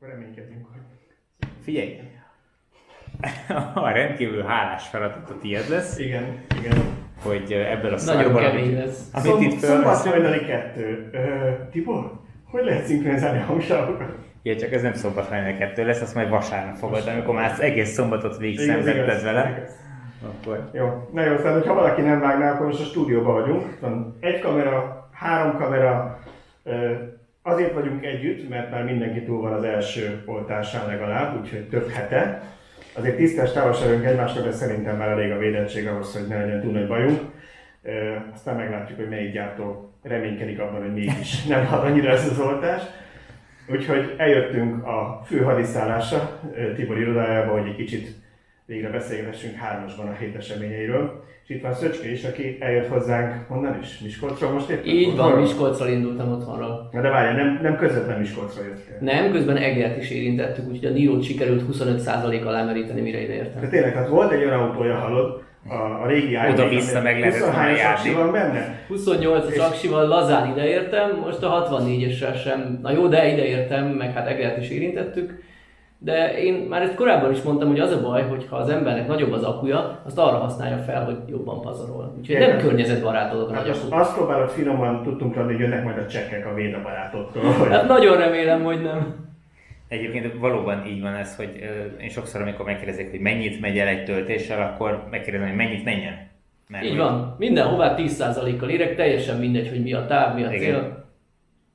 Reménykedünk, hogy... Figyelj! A rendkívül hálás feladat a tiéd lesz. Igen, igen. Hogy ebből a szarból, Nagyon kemény lesz. Amit Szom, itt Szombat hajnali kettő. Uh, Tibor, hogy lehet szinkronizálni a hangsávоkat? Igen, csak ez nem szombat hajnali kettő lesz, azt majd vasárnap fogod, amikor már az egész szombatot végig szenvedted vele. Igaz. Akkor. Jó, na jó, szóval, hogyha valaki nem vágná, akkor most a stúdióban vagyunk. Van egy kamera, három kamera, azért vagyunk együtt, mert már mindenki túl van az első oltásán legalább, úgyhogy több hete. Azért tisztes távolságunk egymásnak, de szerintem már elég a védettség ahhoz, hogy ne legyen túl nagy bajunk. Aztán meglátjuk, hogy melyik gyártó reménykedik abban, hogy mégis nem hat annyira ez az oltás. Úgyhogy eljöttünk a fő hadiszállásra, Tibor irodájába, hogy egy kicsit végre beszélgessünk hármasban a hét eseményeiről. És itt van Szöcske is, aki eljött hozzánk, honnan is? Miskolcról most éppen? Így van, Miskolcról indultam otthonról. Na de várjál, nem, nem közvetlen Miskolcról jöttél. Nem, közben Egert is érintettük, úgyhogy a Nírót sikerült 25% alá meríteni, mire ide értem. De tényleg, hát volt egy olyan autója, hallod, a, a régi Oda-vissza meg lehetett volna van benne? 28-as aksival lazán ideértem, most a 64-essel sem. Na jó, de ideértem, meg hát Egert is érintettük de én már ezt korábban is mondtam, hogy az a baj, hogy ha az embernek nagyobb az akuja, azt arra használja fel, hogy jobban pazarol. Úgyhogy Értem. nem környezetbarát dolog hát azt, azt próbálod finoman, tudtunk tudni, hogy jönnek majd a csekkek a védabarátoktól. Hát nagyon remélem, hogy nem. Egyébként valóban így van ez, hogy én sokszor, amikor megkérdezik, hogy mennyit megy el egy töltéssel, akkor megkérdezem, hogy mennyit menjen. Mert így hogy... van. Mindenhová 10%-kal érek, teljesen mindegy, hogy mi a táv, mi a Igen. cél.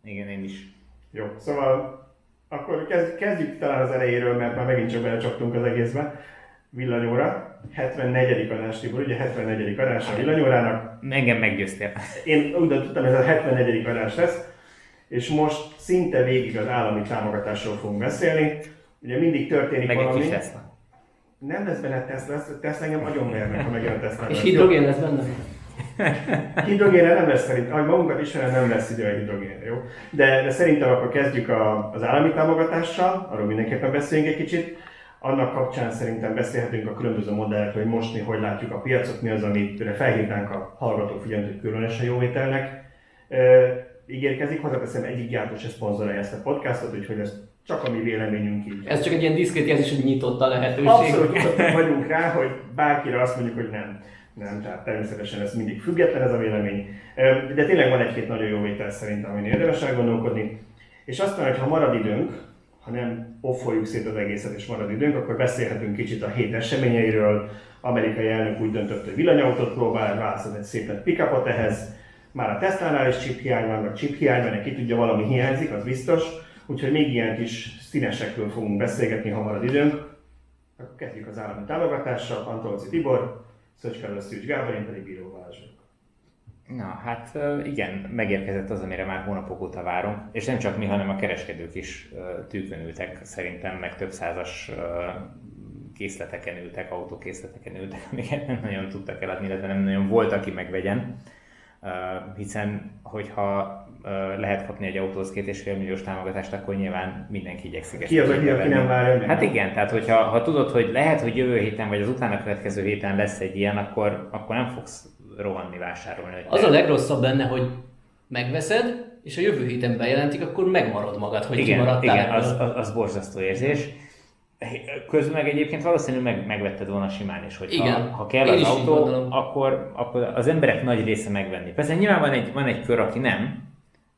Igen, én is. Jó, szóval akkor kezdjük talán az elejéről, mert már megint csak belecsaptunk az egészbe. Villanyóra, 74. adás, Tibor, ugye 74. adás a villanyórának. Engem meggyőztél. Én úgy tudtam, ez a 74. adás lesz, és most szinte végig az állami támogatásról fogunk beszélni. Ugye mindig történik Meg valami. Egy kis Tesla. Nem lesz benne Tesla, Tesla engem nagyon vernek, ha megjön Tesla. És hidrogén lesz benne? Hidrogénre nem lesz szerint, ahogy magunkat ismerem, nem lesz idő a hidrogénre, jó? De, de szerintem akkor kezdjük a, az állami támogatással, arról mindenképpen beszéljünk egy kicsit. Annak kapcsán szerintem beszélhetünk a különböző modellekről, hogy most mi hogy látjuk a piacot, mi az, amire felhívnánk a hallgatók figyelmet, hogy különösen jó ételnek. E, ígérkezik, hozzáteszem, egyik gyártó se szponzorálja ezt a podcastot, úgyhogy ez csak a mi véleményünk így. Ez csak egy ilyen diszkrét jelzés, hogy nyitott a lehetőség. Abszolút vagyunk rá, hogy bárkire azt mondjuk, hogy nem nem, tehát természetesen ez mindig független ez a vélemény. De tényleg van egy-két nagyon jó vétel szerintem, amin érdemes elgondolkodni. És aztán, hogy ha marad időnk, ha nem offoljuk szét az egészet és marad időnk, akkor beszélhetünk kicsit a hét eseményeiről. Amerikai elnök úgy döntött, hogy villanyautót próbál, választott egy szépet pickupot ehhez. Már a Tesla-nál is chip hiány van, meg chip hiány, mert ki tudja, valami hiányzik, az biztos. Úgyhogy még ilyen kis színesekről fogunk beszélgetni, ha marad időnk. Akkor kezdjük az állami támogatással. Antolci Tibor, Szöcske Szűcs Gábor, én pedig Bíró Balázs Na, hát igen, megérkezett az, amire már hónapok óta várunk, és nem csak mi, hanem a kereskedők is tűkön szerintem meg több százas készleteken ültek, autókészleteken ültek, amiket nem nagyon tudtak eladni, illetve nem nagyon volt, aki megvegyen. Hiszen, hogyha lehet kapni egy autóhoz két és fél milliós támogatást, akkor nyilván mindenki igyekszik ezt Ki az, aki, nem várja meg? Hát igen, tehát hogyha ha tudod, hogy lehet, hogy jövő héten vagy az utána következő héten lesz egy ilyen, akkor, akkor nem fogsz rohanni vásárolni. Az a legrosszabb benne, hogy megveszed, és a jövő héten bejelentik, akkor megmarad magad, hogy igen, kimaradtál. Igen, az, az, az borzasztó érzés. Közben meg egyébként valószínűleg meg, megvetted volna simán is, hogy Igen. Ha, ha kell Én az autó, akkor, akkor az emberek nagy része megvenni. Persze nyilván van egy, van egy kör, aki nem,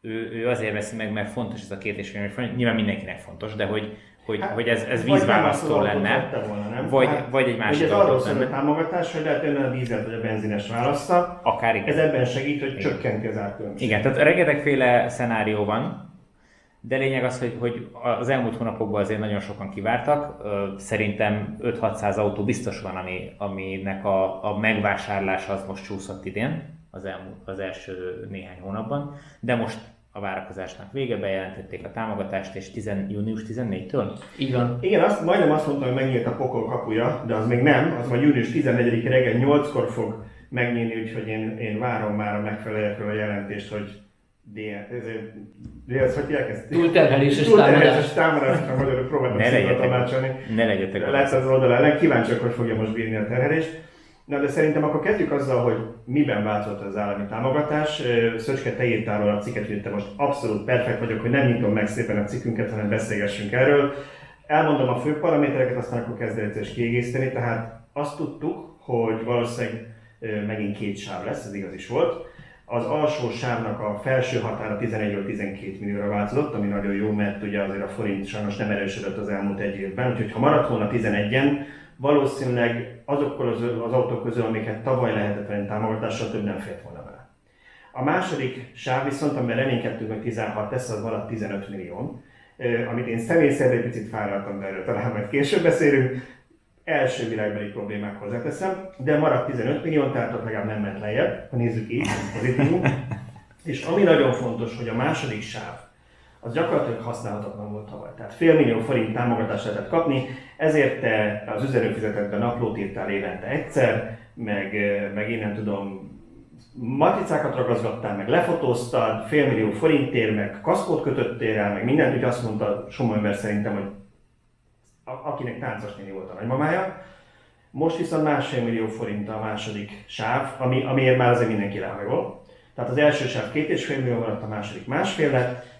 ő, ő azért veszi meg, mert fontos ez a két és fél nyilván mindenkinek fontos, de hogy, hogy, hát, hogy ez, ez vízválasztó lenne, volna, nem? Vagy, hát, vagy egy másik Ez arról szól a támogatás, hogy lehet önne a dízelt vagy a benzines választa. Akár igen. Ez ebben segít, hogy igen. csökkenti az árkülönbséget. Igen, tehát rengetegféle szenárió van, de lényeg az, hogy, hogy az elmúlt hónapokban azért nagyon sokan kivártak. Szerintem 5-600 autó biztos van, ami, aminek a, a megvásárlása az most csúszott idén, az, elmúlt, az első néhány hónapban, de most a várakozásnak vége, bejelentették a támogatást, és 10, június 14-től? Így van. Igen, azt, majdnem azt mondtam, hogy megnyílt a pokol kapuja, de az még nem, az majd június 14 reggel 8-kor fog megnyílni, úgyhogy én, én várom már a megfelelőkről a jelentést, hogy ez, hogy hívják ezt? Túlterheléses támadás. támadás, a magyarul próbáltam ne legyetek, tanácsolni. Ne legyetek Lehet az oldalán, kíváncsiak, hogy fogja most bírni a terhelést. Na de szerintem akkor kezdjük azzal, hogy miben változott az állami támogatás. Szöcske, te írtál róla a cikket, hogy te most abszolút perfekt vagyok, hogy nem nyitom meg szépen a cikkünket, hanem beszélgessünk erről. Elmondom a fő paramétereket, aztán akkor kezd és kiegészíteni. Tehát azt tudtuk, hogy valószínűleg megint két sáv lesz, ez igaz is volt. Az alsó sávnak a felső határa 11 12 millióra változott, ami nagyon jó, mert ugye azért a forint sajnos nem erősödött az elmúlt egy évben, úgyhogy ha maradt volna 11-en, valószínűleg azokkal az, az autók közül, amiket tavaly lehetett venni támogatással, több nem fért volna vele. A második sáv viszont, amiben reménykedtünk, hogy 16 tesz, az maradt 15 millió, amit én személy szerint egy picit fáradtam, de erről talán majd később beszélünk, első világbeli problémák hozzáteszem, de maradt 15 millió, tehát ott legalább nem ment lejjebb, ha nézzük így, pozitívum. És ami nagyon fontos, hogy a második sáv, az gyakorlatilag használhatatlan volt tavaly. Tehát fél millió forint támogatást lehetett kapni, ezért te az üzemfizetetben naplót írtál évente egyszer, meg, meg én nem tudom, matricákat ragazgattál, meg lefotóztad, fél millió forintért, meg kaszkót kötöttél el, meg mindent, úgy azt mondta Somoly ember szerintem, hogy akinek táncos néni volt a nagymamája. Most viszont másfél millió forint a második sáv, ami, amiért már azért mindenki lehajol. Tehát az első sáv két és fél millió maradt, a második másfél lett,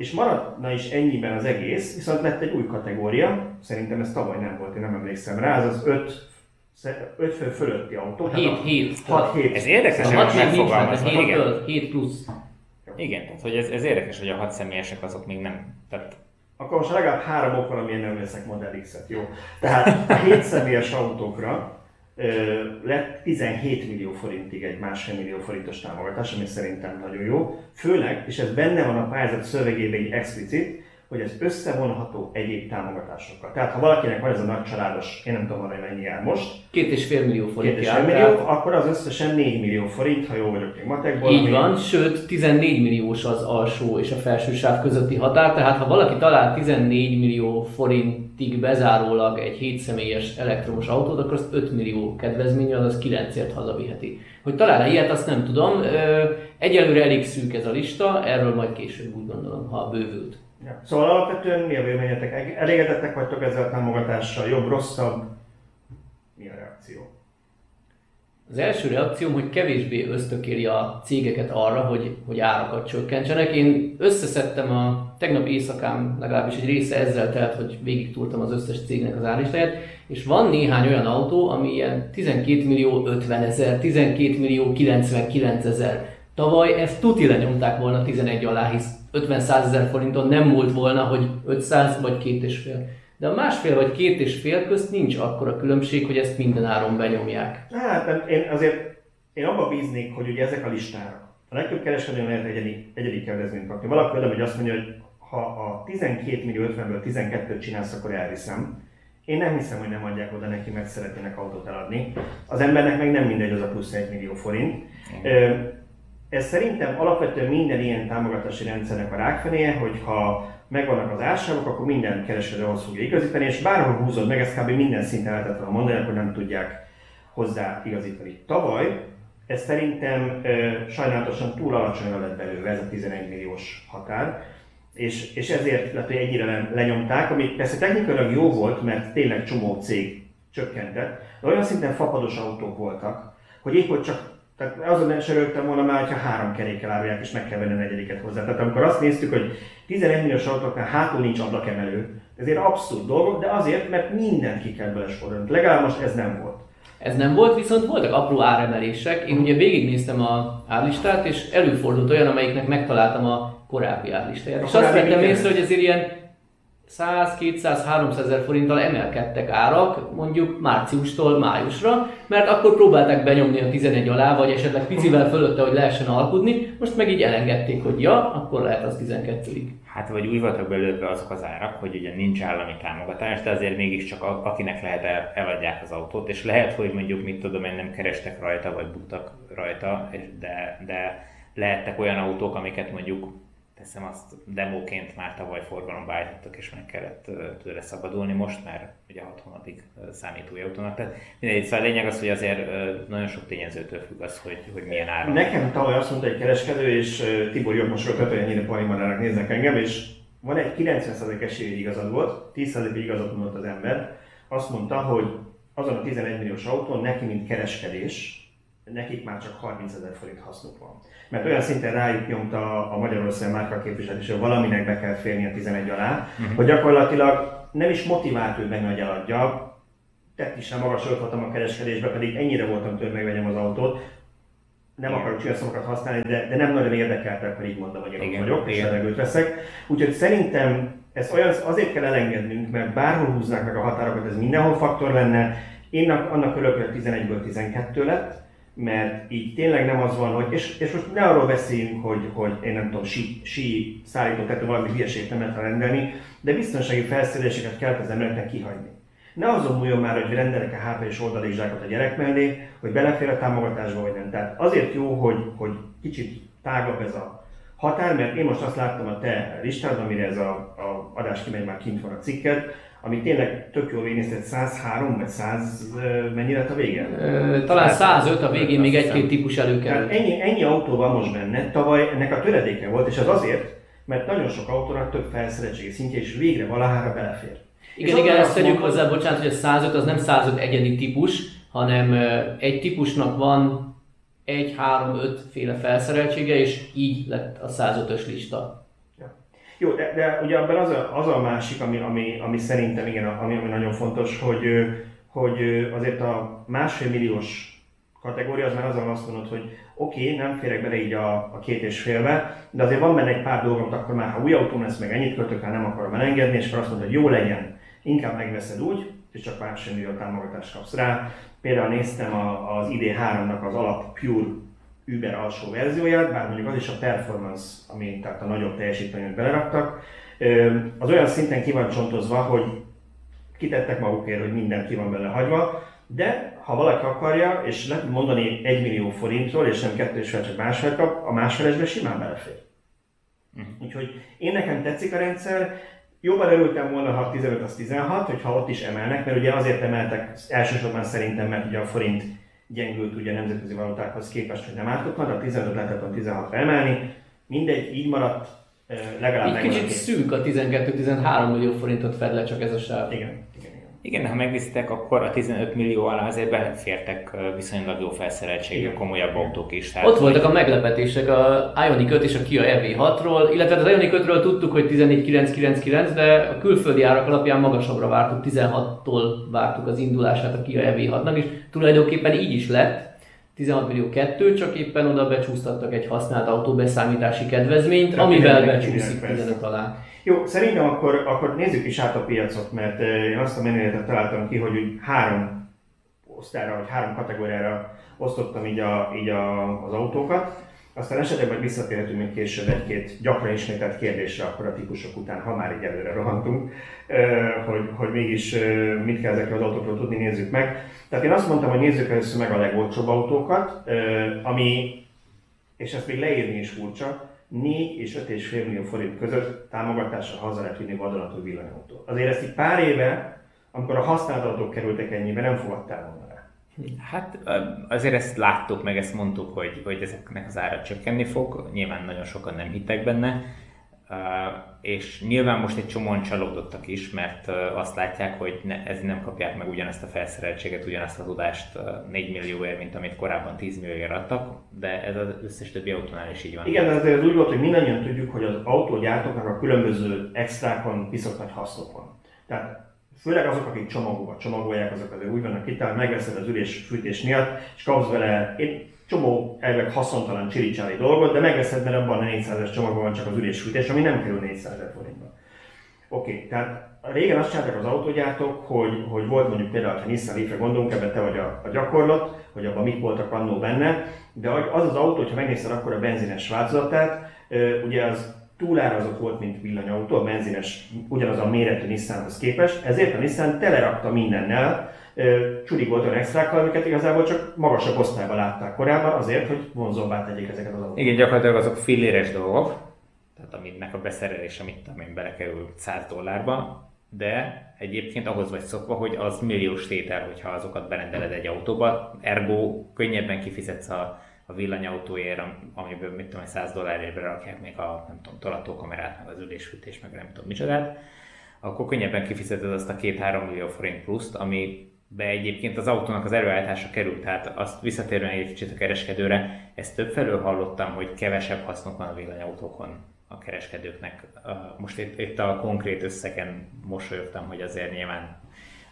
és maradna is ennyiben az egész, viszont lett egy új kategória, szerintem ez tavaly nem volt, én nem emlékszem rá, ez az 5 5 fő fölötti autó. 7, 7. 6, 7. Ez érdekes, hogy megfogalmazva. 7, 7 plusz. Igen, tehát hogy ez, ez érdekes, hogy a 6 személyesek azok még nem, tehát akkor most legalább három ok van, amiért nem veszek Model X-et, jó? Tehát a 7 személyes autókra lett 17 millió forintig egy másfél millió forintos támogatás, ami szerintem nagyon jó. Főleg, és ez benne van a pályázat szövegében egy explicit, hogy ez összevonható egyéb támogatásokkal. Tehát ha valakinek van ez a nagy családos, én nem tudom, hogy mennyi jár most. Két és fél millió forint Két és fél millió, akkor az összesen 4 millió forint, ha jó vagyok még matekból. Így van, sőt 14 milliós az alsó és a felső sáv közötti határ, tehát ha valaki talál 14 millió forintig bezárólag egy 7 személyes elektromos autót, akkor azt 5 millió kedvezmény, az 9-ért hazaviheti. Hogy talál-e ilyet, azt nem tudom. Egyelőre elég szűk ez a lista, erről majd később úgy gondolom, ha bővült. Ja. Szóval alapvetően mi a véleményetek? Elégedettek vagytok ezzel a támogatással? Jobb, rosszabb? Mi a reakció? Az első reakcióm, hogy kevésbé ösztökéli a cégeket arra, hogy, hogy árakat csökkentsenek. Én összeszedtem a tegnap éjszakám legalábbis egy része ezzel telt, hogy végig túltam az összes cégnek az árlistáját, és van néhány olyan autó, ami ilyen 12 millió 50 ezer, 12 millió 99 ezer. Tavaly ezt tuti lenyomták volna 11 alá, hisz 50-100 ezer forinton nem múlt volna, hogy 500 vagy két és fél. De a másfél vagy két és fél közt nincs akkora különbség, hogy ezt minden áron benyomják. Hát én azért én abba bíznék, hogy ugye ezek a listára. A legtöbb kereskedő lehet egyedi, egyedi kedvezményt kapni. Valaki oda, hogy azt mondja, hogy ha a 12 millió 50-ből 12-t csinálsz, akkor elviszem. Én nem hiszem, hogy nem adják oda neki, mert szeretnének autót eladni. Az embernek meg nem mindegy az a plusz 1 millió forint. Mm. Ez szerintem alapvetően minden ilyen támogatási rendszernek a rákfenéje, hogyha megvannak az ársávok, akkor minden kereskedő ahhoz fogja igazítani, és bárhol húzod meg, ezt kb. minden szinten lehetett volna mondani, akkor nem tudják hozzá igazítani. Tavaly ez szerintem e, sajnálatosan túl alacsony lett belőle ez a 11 milliós határ, és, és ezért lett, hogy egyre lenyomták, ami persze technikailag jó volt, mert tényleg csomó cég csökkentett, de olyan szinten fapados autók voltak, hogy épp hogy csak tehát azon sem rögtem volna már, hogyha három kerékkel árulják, és meg kell venni a negyediket hozzá. Tehát amikor azt néztük, hogy 11 milliós autóknál hátul nincs ablakemelő, ezért abszurd dolgok, de azért, mert mindent ki kell belesporolni. Legalább most ez nem volt. Ez nem volt, viszont voltak apró áremelések. Én ugye végignéztem a árlistát, és előfordult olyan, amelyiknek megtaláltam a korábbi árlistáját. És azt vettem észre, hogy ezért ilyen 100, 200, 300 ezer forinttal emelkedtek árak mondjuk márciustól májusra, mert akkor próbálták benyomni a 11 alá, vagy esetleg picivel fölötte, hogy lehessen alkudni, most meg így elengedték, hogy ja, akkor lehet az 12-ig. Hát vagy úgy voltak belőle azok az árak, hogy ugye nincs állami támogatás, de azért mégiscsak akinek lehet el, eladják az autót, és lehet, hogy mondjuk mit tudom én nem kerestek rajta, vagy buktak rajta, de, de lehettek olyan autók, amiket mondjuk teszem azt demóként már tavaly forgalomba állítottak, és meg kellett tőle szabadulni most, mert ugye 6 hónapig számít új autónak. Tehát mindegy, szóval a lényeg az, hogy azért nagyon sok tényezőtől függ az, hogy, hogy milyen áron. Nekem tavaly azt mondta egy kereskedő, és Tibor jobb most hogy ennyire palimarának néznek engem, és van egy 90% esély, hogy igazad volt, 10% igazat mondott az ember. Azt mondta, hogy azon a 11 milliós autón neki, mint kereskedés, nekik már csak 30 ezer forint hasznuk van. Mert olyan szinten rájuk nyomta a, Magyarország márka képviselés, hogy valaminek be kell férni a 11 alá, uh-huh. hogy gyakorlatilag nem is motivált ő meg, hogy eladja, tett is nem magasolhatom a kereskedésbe, pedig ennyire voltam tőle, megvegyem az autót, nem akarok csúnya használni, de, de nem nagyon érdekeltek, hogy így mondom, hogy én vagyok, és levegőt veszek. Úgyhogy szerintem ezt olyan, azért kell elengednünk, mert bárhol húznák meg a határokat, ez mindenhol faktor lenne. Én annak örülök, hogy 11-ből 12 lett, mert így tényleg nem az van, hogy, és, és most ne arról beszéljünk, hogy, hogy én nem tudom, sí, sí szállító tető valami hülyeséget nem lehet rendelni, de biztonsági felszereléseket kell az embereknek kihagyni. Ne azon múljon már, hogy rendelek-e HP és oldalizsákot a gyerek mellé, hogy belefér a támogatásba vagy nem. Tehát azért jó, hogy, hogy kicsit tágabb ez a határ, mert én most azt láttam a te listádon, amire ez a, a adás kimegy, már kint van a cikket, ami tényleg tök jól végignézted, 103 vagy 100, mennyi lett a vége? talán 105, a végén még egy-két típus előkerült. Ennyi, ennyi autó van most benne, tavaly ennek a töredéke volt, és az azért, mert nagyon sok autónak több felszereltségi szintje, és végre valahára belefér. Igen, igen, ezt tegyük hozzá, bocsánat, hogy a 105 az nem 105 egyedi típus, hanem egy típusnak van egy, három, öt féle felszereltsége, és így lett a 105-ös lista. Jó, de, de ugye abban az a, az a másik, ami, ami, ami szerintem igen, ami, ami nagyon fontos, hogy, hogy azért a másfél milliós kategória, az már azon azt mondod, hogy oké, okay, nem férek bele így a, a két és félbe, de azért van benne egy pár dolgom, akkor már ha új autóm lesz, meg ennyit költök, hát nem akarom elengedni, és akkor azt mondod, hogy jó legyen, inkább megveszed úgy, és csak másfél millió támogatást kapsz rá. Például néztem a, az ID3-nak az alap Pure Uber alsó verzióját, bár mondjuk az is a performance, ami tehát a nagyobb teljesítményt beleraktak, az olyan szinten ki van csontozva, hogy kitettek magukért, hogy minden ki van bele hagyva, de ha valaki akarja, és lehet mondani 1 millió forintról, és nem kettő és csak másfél kap, a másfelesbe simán belefér. Uh-huh. Úgyhogy én nekem tetszik a rendszer, Jobban örültem volna, ha 15 az 16, hogyha ott is emelnek, mert ugye azért emeltek elsősorban szerintem, mert ugye a forint gyengült ugye a nemzetközi valutákhoz képest, hogy nem ártott a 15 lehetett a 16 emelni. Mindegy, így maradt, legalább Egy kicsit szűk a 12-13 millió forintot fed le csak ez a sáv. Igen, igen. Igen, ha megnézitek, akkor a 15 millió alá azért belefértek viszonylag jó felszereltségű, komolyabb autók is. Tehát Ott voltak a meglepetések a Ioniq 5 és a Kia EV6-ról, illetve az Ioniq 5-ről tudtuk, hogy 14999, de a külföldi árak alapján magasabbra vártuk, 16-tól vártuk az indulását a Kia EV6-nak, és tulajdonképpen így is lett. 16 millió kettő, csak éppen oda becsúsztattak egy használt autóbeszámítási kedvezményt, amivel becsúszik 15 alá. Jó, szerintem akkor, akkor nézzük is át a piacot, mert én azt a menületet találtam ki, hogy úgy három osztályra, vagy három kategóriára osztottam így, a, így a, az autókat. Aztán esetleg majd visszatérhetünk még később egy-két gyakran ismételt kérdésre, akkor a típusok után, ha már így előre rohantunk, hogy, hogy mégis mit kell ezekről az autókról tudni, nézzük meg. Tehát én azt mondtam, hogy nézzük először meg a legolcsóbb autókat, ami, és ezt még leírni is furcsa, 4 és 5,5 millió forint között támogatásra haza lehet vinni vadonatúj villanyautó. Azért ezt így pár éve, amikor a használt autók kerültek ennyibe, nem fogadtál volna rá. Hát azért ezt láttuk, meg ezt mondtuk, hogy, hogy ezeknek az ára csökkenni fog. Nyilván nagyon sokan nem hittek benne és nyilván most egy csomóan csalódottak is, mert azt látják, hogy ne, ez nem kapják meg ugyanezt a felszereltséget, ugyanazt a tudást 4 millióért, mint amit korábban 10 millióért adtak, de ez az összes többi autónál is így van. Igen, de azért úgy volt, hogy mindannyian tudjuk, hogy az autógyártóknak a különböző extrákon viszont nagy hasznok van. Tehát főleg azok, akik csomagolva csomagolják, azok azért úgy vannak itt, megveszed az ülés fűtés miatt, és kapsz vele, én csomó elvek haszontalan csiricsáli dolgot, de megveszed, mert abban a 400-es csomagban van csak az ülésfűtés, ami nem kerül 400 ezer forintba. Oké, okay, tehát régen azt csinálták az autógyártók, hogy, hogy volt mondjuk például, ha Nissan Leaf-re gondolunk, ebben te vagy a, a gyakorlat, hogy abban mik voltak annó benne, de az az autó, ha megnézted akkor a benzines változatát, ugye az túlárazott volt, mint villanyautó, a benzines ugyanaz a méretű Nissanhoz képest, ezért a Nissan telerakta mindennel, csuri volt olyan extrákkal, amiket igazából csak magasabb osztályban látták korábban, azért, hogy vonzóbbá tegyék ezeket az autókat. Igen, gyakorlatilag azok filléres dolgok, tehát aminek a beszerelés, amit amin belekerül 100 dollárba, de egyébként ahhoz vagy szokva, hogy az milliós tétel, hogyha azokat berendeled egy autóba, ergo könnyebben kifizetsz a, a villanyautóért, amiből mit tudom, 100 dollárért berakják még a nem tudom, tolatókamerát, meg az ülésfűtés, meg nem tudom micsodát, akkor könnyebben kifizeted azt a 2-3 millió forint pluszt, ami be egyébként az autónak az előállítása került. Tehát azt visszatérően egy kicsit a kereskedőre, ezt többfelől hallottam, hogy kevesebb hasznuk van a villanyautókon a kereskedőknek. Most itt, itt a konkrét összegen mosolyogtam, hogy azért nyilván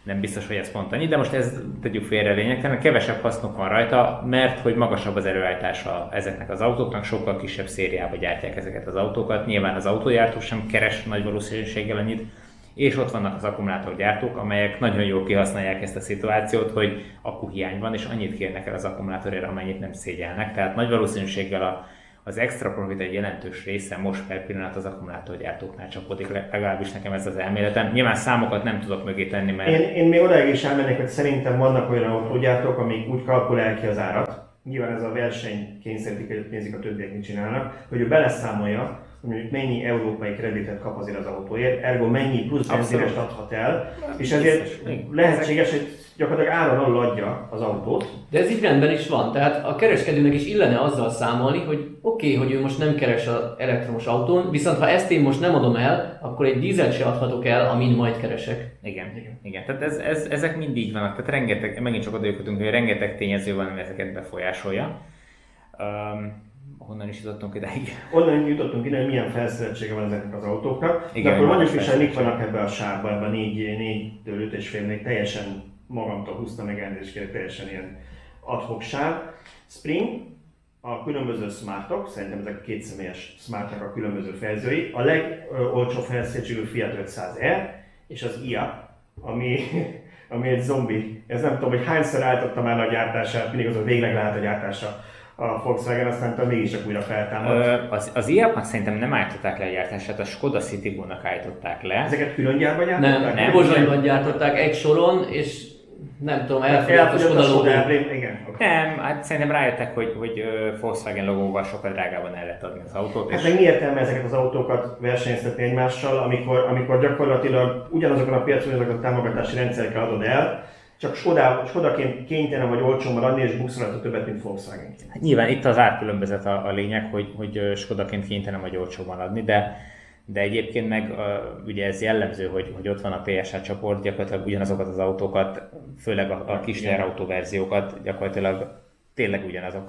nem biztos, hogy ez pont annyi, de most ez tegyük félre lényegtelen, kevesebb hasznuk van rajta, mert hogy magasabb az erőállítása ezeknek az autóknak, sokkal kisebb szériába gyártják ezeket az autókat. Nyilván az autógyártó sem keres nagy valószínűséggel annyit, és ott vannak az akkumulátorgyártók, amelyek nagyon jól kihasználják ezt a szituációt, hogy akkuhiány van, és annyit kérnek el az akkumulátorért, amennyit nem szégyelnek. Tehát nagy valószínűséggel a, az extra profit egy jelentős része most per pillanat az akkumulátorgyártóknál csapódik, legalábbis nekem ez az elméletem. Nyilván számokat nem tudok mögé tenni, mert... Én, én még odáig is elmennék, hogy szerintem vannak olyan autógyártók, amik úgy kalkulálják ki az árat, nyilván ez a verseny kényszerítik, hogy nézik a többiek mit csinálnak, hogy ő beleszámolja, mondjuk mennyi európai kreditet kap azért az autóért, ergo mennyi plusz benzines adhat el, és ezért lehetséges, hogy gyakorlatilag áron alul adja az autót. De ez így rendben is van, tehát a kereskedőnek is illene azzal számolni, hogy oké, okay, hogy ő most nem keres az elektromos autón, viszont ha ezt én most nem adom el, akkor egy dízelt se adhatok el, amin majd keresek. Igen, igen. igen. Tehát ez, ez, ezek mind így vannak, tehát rengeteg, megint csak oda hogy rengeteg tényező van, ami ezeket befolyásolja. Um, honnan is jutottunk ideig? Onnan jutottunk ide, hogy milyen felszereltsége van ezeknek az autóknak. Igen, De akkor mondjuk is, mik vannak ebbe a sárba, ebbe a 4 től 5 és fél, teljesen magamtól húztam meg elnézést teljesen ilyen adhok sáv. Spring, a különböző smartok, szerintem ezek a kétszemélyes smartnak a különböző fejezői, a legolcsóbb felszereltségű Fiat 500e, és az IA, ami, ami egy zombi. Ez nem tudom, hogy hányszor álltotta már a gyártását, mindig az, hogy végleg lehet a gyártása a Volkswagen, aztán tudom, mégiscsak újra feltámadt. az, az iap szerintem nem állították le a gyártását, a Skoda Citigo-nak állították le. Ezeket külön gyárban gyártották? Nem, nem. Pozsonyban gyártották egy soron, és nem tudom, elfogyott a Skoda logó. Igen. Nem, hát szerintem rájöttek, hogy, hogy Volkswagen logóval sokkal drágában el lehet adni az autót. Hát és... meg mi értelme ezeket az autókat versenyeztetni egymással, amikor, amikor gyakorlatilag ugyanazokon a piacon, azokon a támogatási rendszerekkel adod el, csak Skoda, Skodaként kénytelen vagy olcsóban adni, és buszolható többet, mint volkswagen hát Nyilván itt az árkülönbözet a, a lényeg, hogy, hogy Skodaként kénytelen vagy olcsóban adni, de de egyébként meg ugye ez jellemző, hogy, hogy ott van a PSA csoport, gyakorlatilag ugyanazokat az autókat, főleg a, a kis verziókat gyakorlatilag tényleg ugyanazok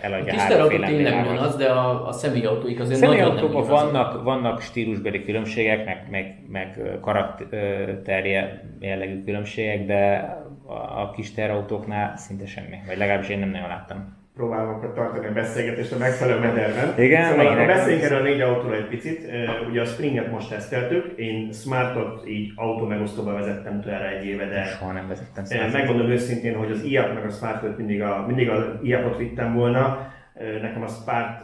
eladja A kis autó tényleg ugyanaz, de a, a személyautóik azért személyautókban vannak, vannak stílusbeli különbségek, meg, meg, meg karakterje jellegű különbségek, de a, kis terautóknál szinte semmi, vagy legalábbis én nem nagyon láttam próbálom tartani a beszélgetést a megfelelő mederben. Igen, szóval beszéljünk erről a négy autóra egy picit. Ugye a Springet most teszteltük, én Smartot így autó megosztóba vezettem tőle egy éve, de soha nem vezettem Smartot. Megmondom őszintén, hogy az IAP meg a Smart mindig a, mindig a IAP-ot vittem volna. Nekem a Smart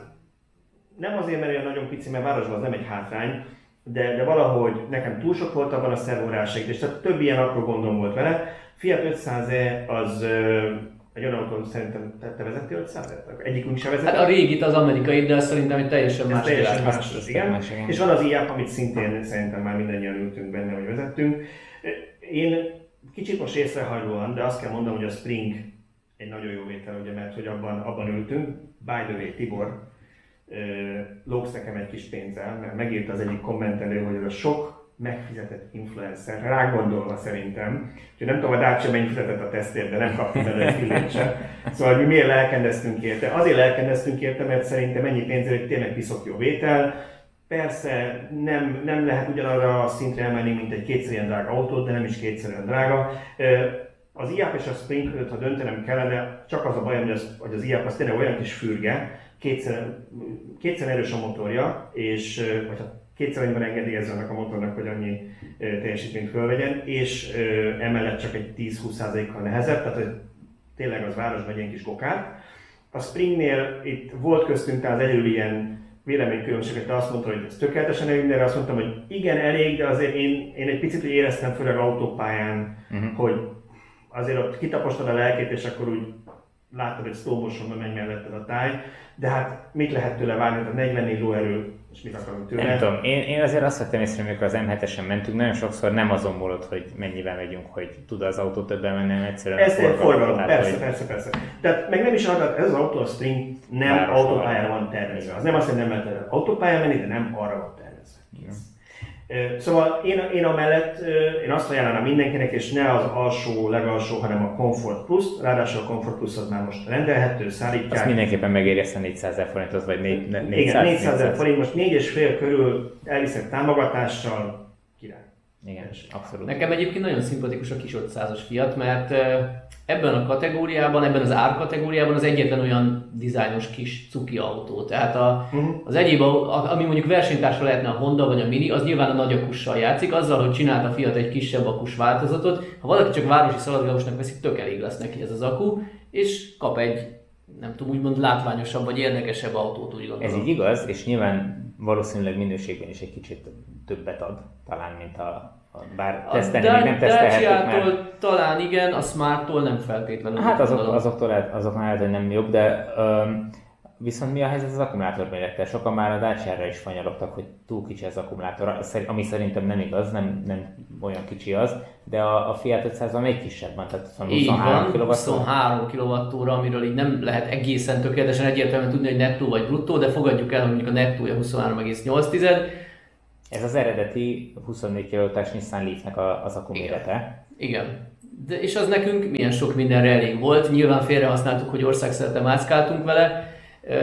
nem azért, mert olyan nagyon pici, mert városban az nem egy hátrány, de, de valahogy nekem túl sok volt abban a szervórásig, és tehát több ilyen apró gondom volt vele. Fiat 500e az egy olyan szerintem te, te vezettél 500 Egyikünk sem vezet. Hát a régit az amerikai, de azt szerintem egy teljesen más. Teljesen más, más, igen. más, igen. És van az IAP, amit szintén szerintem már mindannyian ültünk benne, hogy vezettünk. Én kicsit most észrehajlóan, de azt kell mondanom, hogy a Spring egy nagyon jó vétel, ugye, mert hogy abban, abban ültünk. By the way, Tibor, lógsz nekem egy kis pénzzel, mert megírta az egyik kommentelő, hogy ez a sok megfizetett influencer, rá gondolva szerintem. Úgyhogy nem tudom, a Dacia mennyi fizetett a tesztért, de nem kaptunk belőle fillét sem. Szóval mi miért lelkendeztünk érte? Azért lelkendeztünk érte, mert szerintem ennyi pénzért egy tényleg piszok jó vétel. Persze nem, nem lehet ugyanarra a szintre emelni, mint egy kétszer ilyen drága autót, de nem is kétszer olyan drága. Az IAP és a Spring között, ha döntenem kellene, csak az a baj, hogy az, hogy az IAP az tényleg olyan kis fürge, kétszer, kétszer erős a motorja, és vagy kétszer annyiban engedélyezze annak a motornak, hogy annyi teljesítményt fölvegyen, és emellett csak egy 10-20%-kal nehezebb, tehát hogy tényleg az városban egy kis gokát. A Springnél itt volt köztünk az egyedül ilyen véleménykülönbséget, azt mondta, hogy ez tökéletesen elég, de azt mondtam, hogy igen, elég, de azért én, én egy picit úgy éreztem, főleg autópályán, uh-huh. hogy azért ott kitapostad a lelkét, és akkor úgy láttad, hogy slow motion megy melletted a táj, de hát mit lehet tőle várni, tehát 44 lóerő és mit akarunk tőle? Nem tudom, én, én azért azt vettem észre, amikor az M7-esen mentünk, nagyon sokszor nem azon múlott, hogy mennyivel megyünk, hogy tud az autó többen menni, hanem egyszerűen Ez egy forgalom, tehát, persze, hogy... persze, persze. Tehát meg nem is arra, ez az autó, a Spring nem autópályára van tervezve. Az nem azt, hogy nem lehet autópályára menni, de nem arra van tervezve. Szóval én, én amellett én azt ajánlanám mindenkinek, és ne az alsó, legalsó, hanem a Comfort Plus, ráadásul a Comfort Plus az már most rendelhető, szállítják. Azt mindenképpen megéri ezt a 400 ezer forintot, vagy 400 Igen, 400 ezer forint, most 4,5 körül elviszek támogatással. Igen, abszolút. Nekem egyébként nagyon szimpatikus a kis 500-as Fiat, mert ebben a kategóriában, ebben az árkategóriában az egyetlen olyan dizájnos kis cuki autó. Tehát a, uh-huh. az egyéb, ami mondjuk versenytársa lehetne a Honda vagy a Mini, az nyilván a nagy akussal játszik, azzal, hogy csinált a Fiat egy kisebb akus változatot. Ha valaki csak városi szaladgálósnak veszik, tök elég lesz neki ez az akku, és kap egy nem tudom, úgymond látványosabb vagy érdekesebb autót, úgy gondolom. Ez így igaz, és nyilván valószínűleg minőségben is egy kicsit többet ad, talán, mint a, bár tesztelni még nem tesztelhetjük, mert... talán igen, a Smart-tól nem feltétlenül. Hát azok, azoktól lehet, azok lehet, hogy nem jobb, de um, viszont mi a helyzet az akkumulátor mérettel? Sokan már a dacia is fanyalogtak, hogy túl kicsi az akkumulátor, ami szerintem nem igaz, nem, nem olyan kicsi az, de a, a Fiat 500 még kisebb tehát 23 kW. 23 kWh, amiről így nem lehet egészen tökéletesen egyértelműen tudni, hogy nettó vagy bruttó, de fogadjuk el, hogy mondjuk a nettója 23,8 ez az eredeti 24 kw Nissan Leaf-nek az akkumérete. Igen. Igen. De, és az nekünk milyen sok mindenre elég volt. Nyilván félre használtuk, hogy országszerte mászkáltunk vele.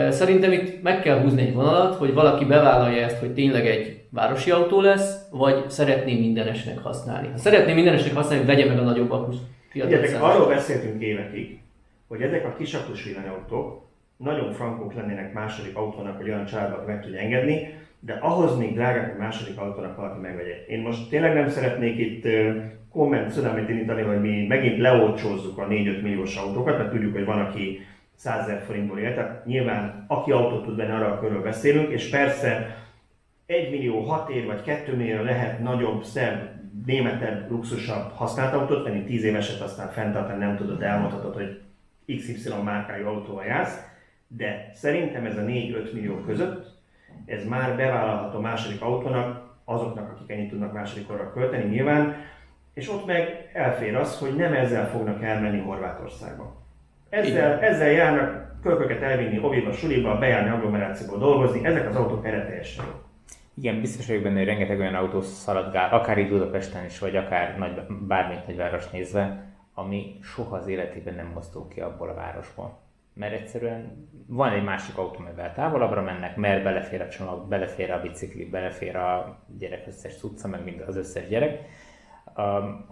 Szerintem itt meg kell húzni egy vonalat, hogy valaki bevállalja ezt, hogy tényleg egy városi autó lesz, vagy szeretné mindenesnek használni. Ha szeretné mindenesnek használni, vegye meg a nagyobb akus. Fiatal arról beszéltünk évekig, hogy ezek a kisakus villanyautók nagyon frankók lennének második autónak, hogy olyan családba meg tudja engedni, de ahhoz még drágák, hogy második autónak valaki megvegye. Én most tényleg nem szeretnék itt komment szülemet indítani, hogy mi megint leolcsózzuk a 4-5 milliós autókat, mert tudjuk, hogy van, aki 100 ezer forintból él, nyilván aki autót tud venni, arra a körül beszélünk, és persze 1 millió 6 év vagy 2 millió lehet nagyobb, szebb, németebb, luxusabb használt autót venni, 10 éveset aztán fenntartani nem tudod, elmondhatod, hogy XY márkájú autóval jársz, de szerintem ez a 4-5 millió között ez már bevállalható második autónak, azoknak, akik ennyit tudnak második korra költeni nyilván, és ott meg elfér az, hogy nem ezzel fognak elmenni Horvátországba. Ezzel, ezzel járnak kölköket elvinni Oviba, Suliba, bejárni agglomerációba dolgozni, ezek az autók erre teljesen. Igen, biztos vagyok benne, hogy rengeteg olyan autó szaladgál, akár itt Budapesten is, vagy akár nagy, bármilyen nagyváros nézve, ami soha az életében nem mozdul ki abból a városból mert egyszerűen van egy másik autó, amivel távolabbra mennek, mert belefér a csomag, belefér a bicikli, belefér a gyerek összes cucca, meg mind az összes gyerek. A,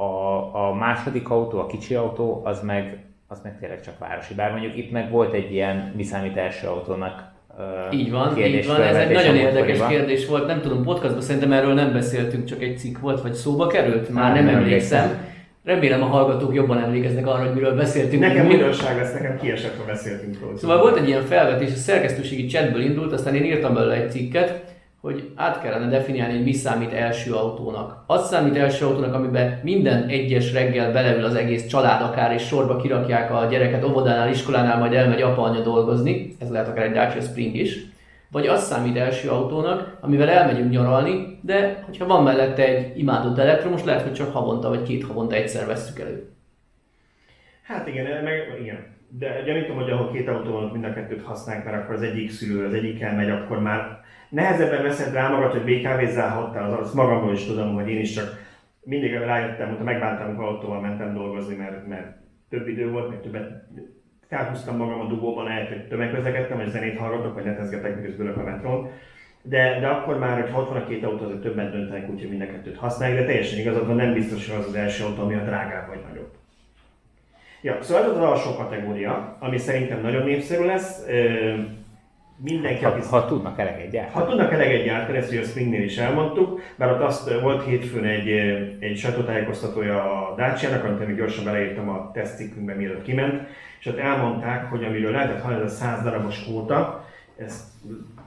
a, a második autó, a kicsi autó, az meg, az meg tényleg csak városi. Bár mondjuk itt meg volt egy ilyen, mi számít első autónak így van, így van, ez egy nagyon érdekes koriba. kérdés volt, nem tudom, podcastban szerintem erről nem beszéltünk, csak egy cikk volt, vagy szóba került, már nem, nem emlékszem. emlékszem. Remélem a hallgatók jobban emlékeznek arra, hogy miről beszéltünk. Nekem újdonság lesz, nekem kiesett, ha beszéltünk róla. Szóval volt egy ilyen felvetés, a szerkesztőségi chatből indult, aztán én írtam belőle egy cikket, hogy át kellene definiálni, hogy mi számít első autónak. Az számít első autónak, amiben minden egyes reggel beleül az egész család akár, és sorba kirakják a gyereket óvodánál, iskolánál, majd elmegy apa-anya dolgozni, ez lehet akár egy Dacia Spring is vagy az számít első autónak, amivel elmegyünk nyaralni, de hogyha van mellette egy imádott elektromos, lehet, hogy csak havonta vagy két havonta egyszer vesszük elő. Hát igen, meg igen. De gyanítom, hogy ahol két autó van, mind a kettőt használják, mert akkor az egyik szülő, az egyik elmegy, akkor már nehezebben veszed rá magad, hogy BKV-zzál az magamról is tudom, hogy én is csak mindig rájöttem, hogy megbántam, amikor autóval mentem dolgozni, mert, mert több idő volt, mert többet felhúztam magam a dugóban, lehet, hogy tömegközlekedtem, vagy zenét hallgatok, vagy netezgetek, miközben ülök a metron. De, de akkor már, hogy 60 a két autó, azért többen döntenek, úgyhogy mind a kettőt használják, de teljesen igazad van, nem biztos, hogy az az első autó, ami a drágább vagy nagyobb. Ja, szóval ez az alsó kategória, ami szerintem nagyon népszerű lesz. Mindenki, ha, aki... ha tudnak eleget gyártani. Ha tudnak eleget gyártani, ezt ugye a Springnél is elmondtuk, mert ott azt volt hétfőn egy, egy sajtótájékoztatója a Dacia-nak, amit még gyorsan beleírtam a tesztcikkünkbe, mielőtt kiment, és ott elmondták, hogy amiről lehetett hallani, ez a 100 darabos kóta, ezt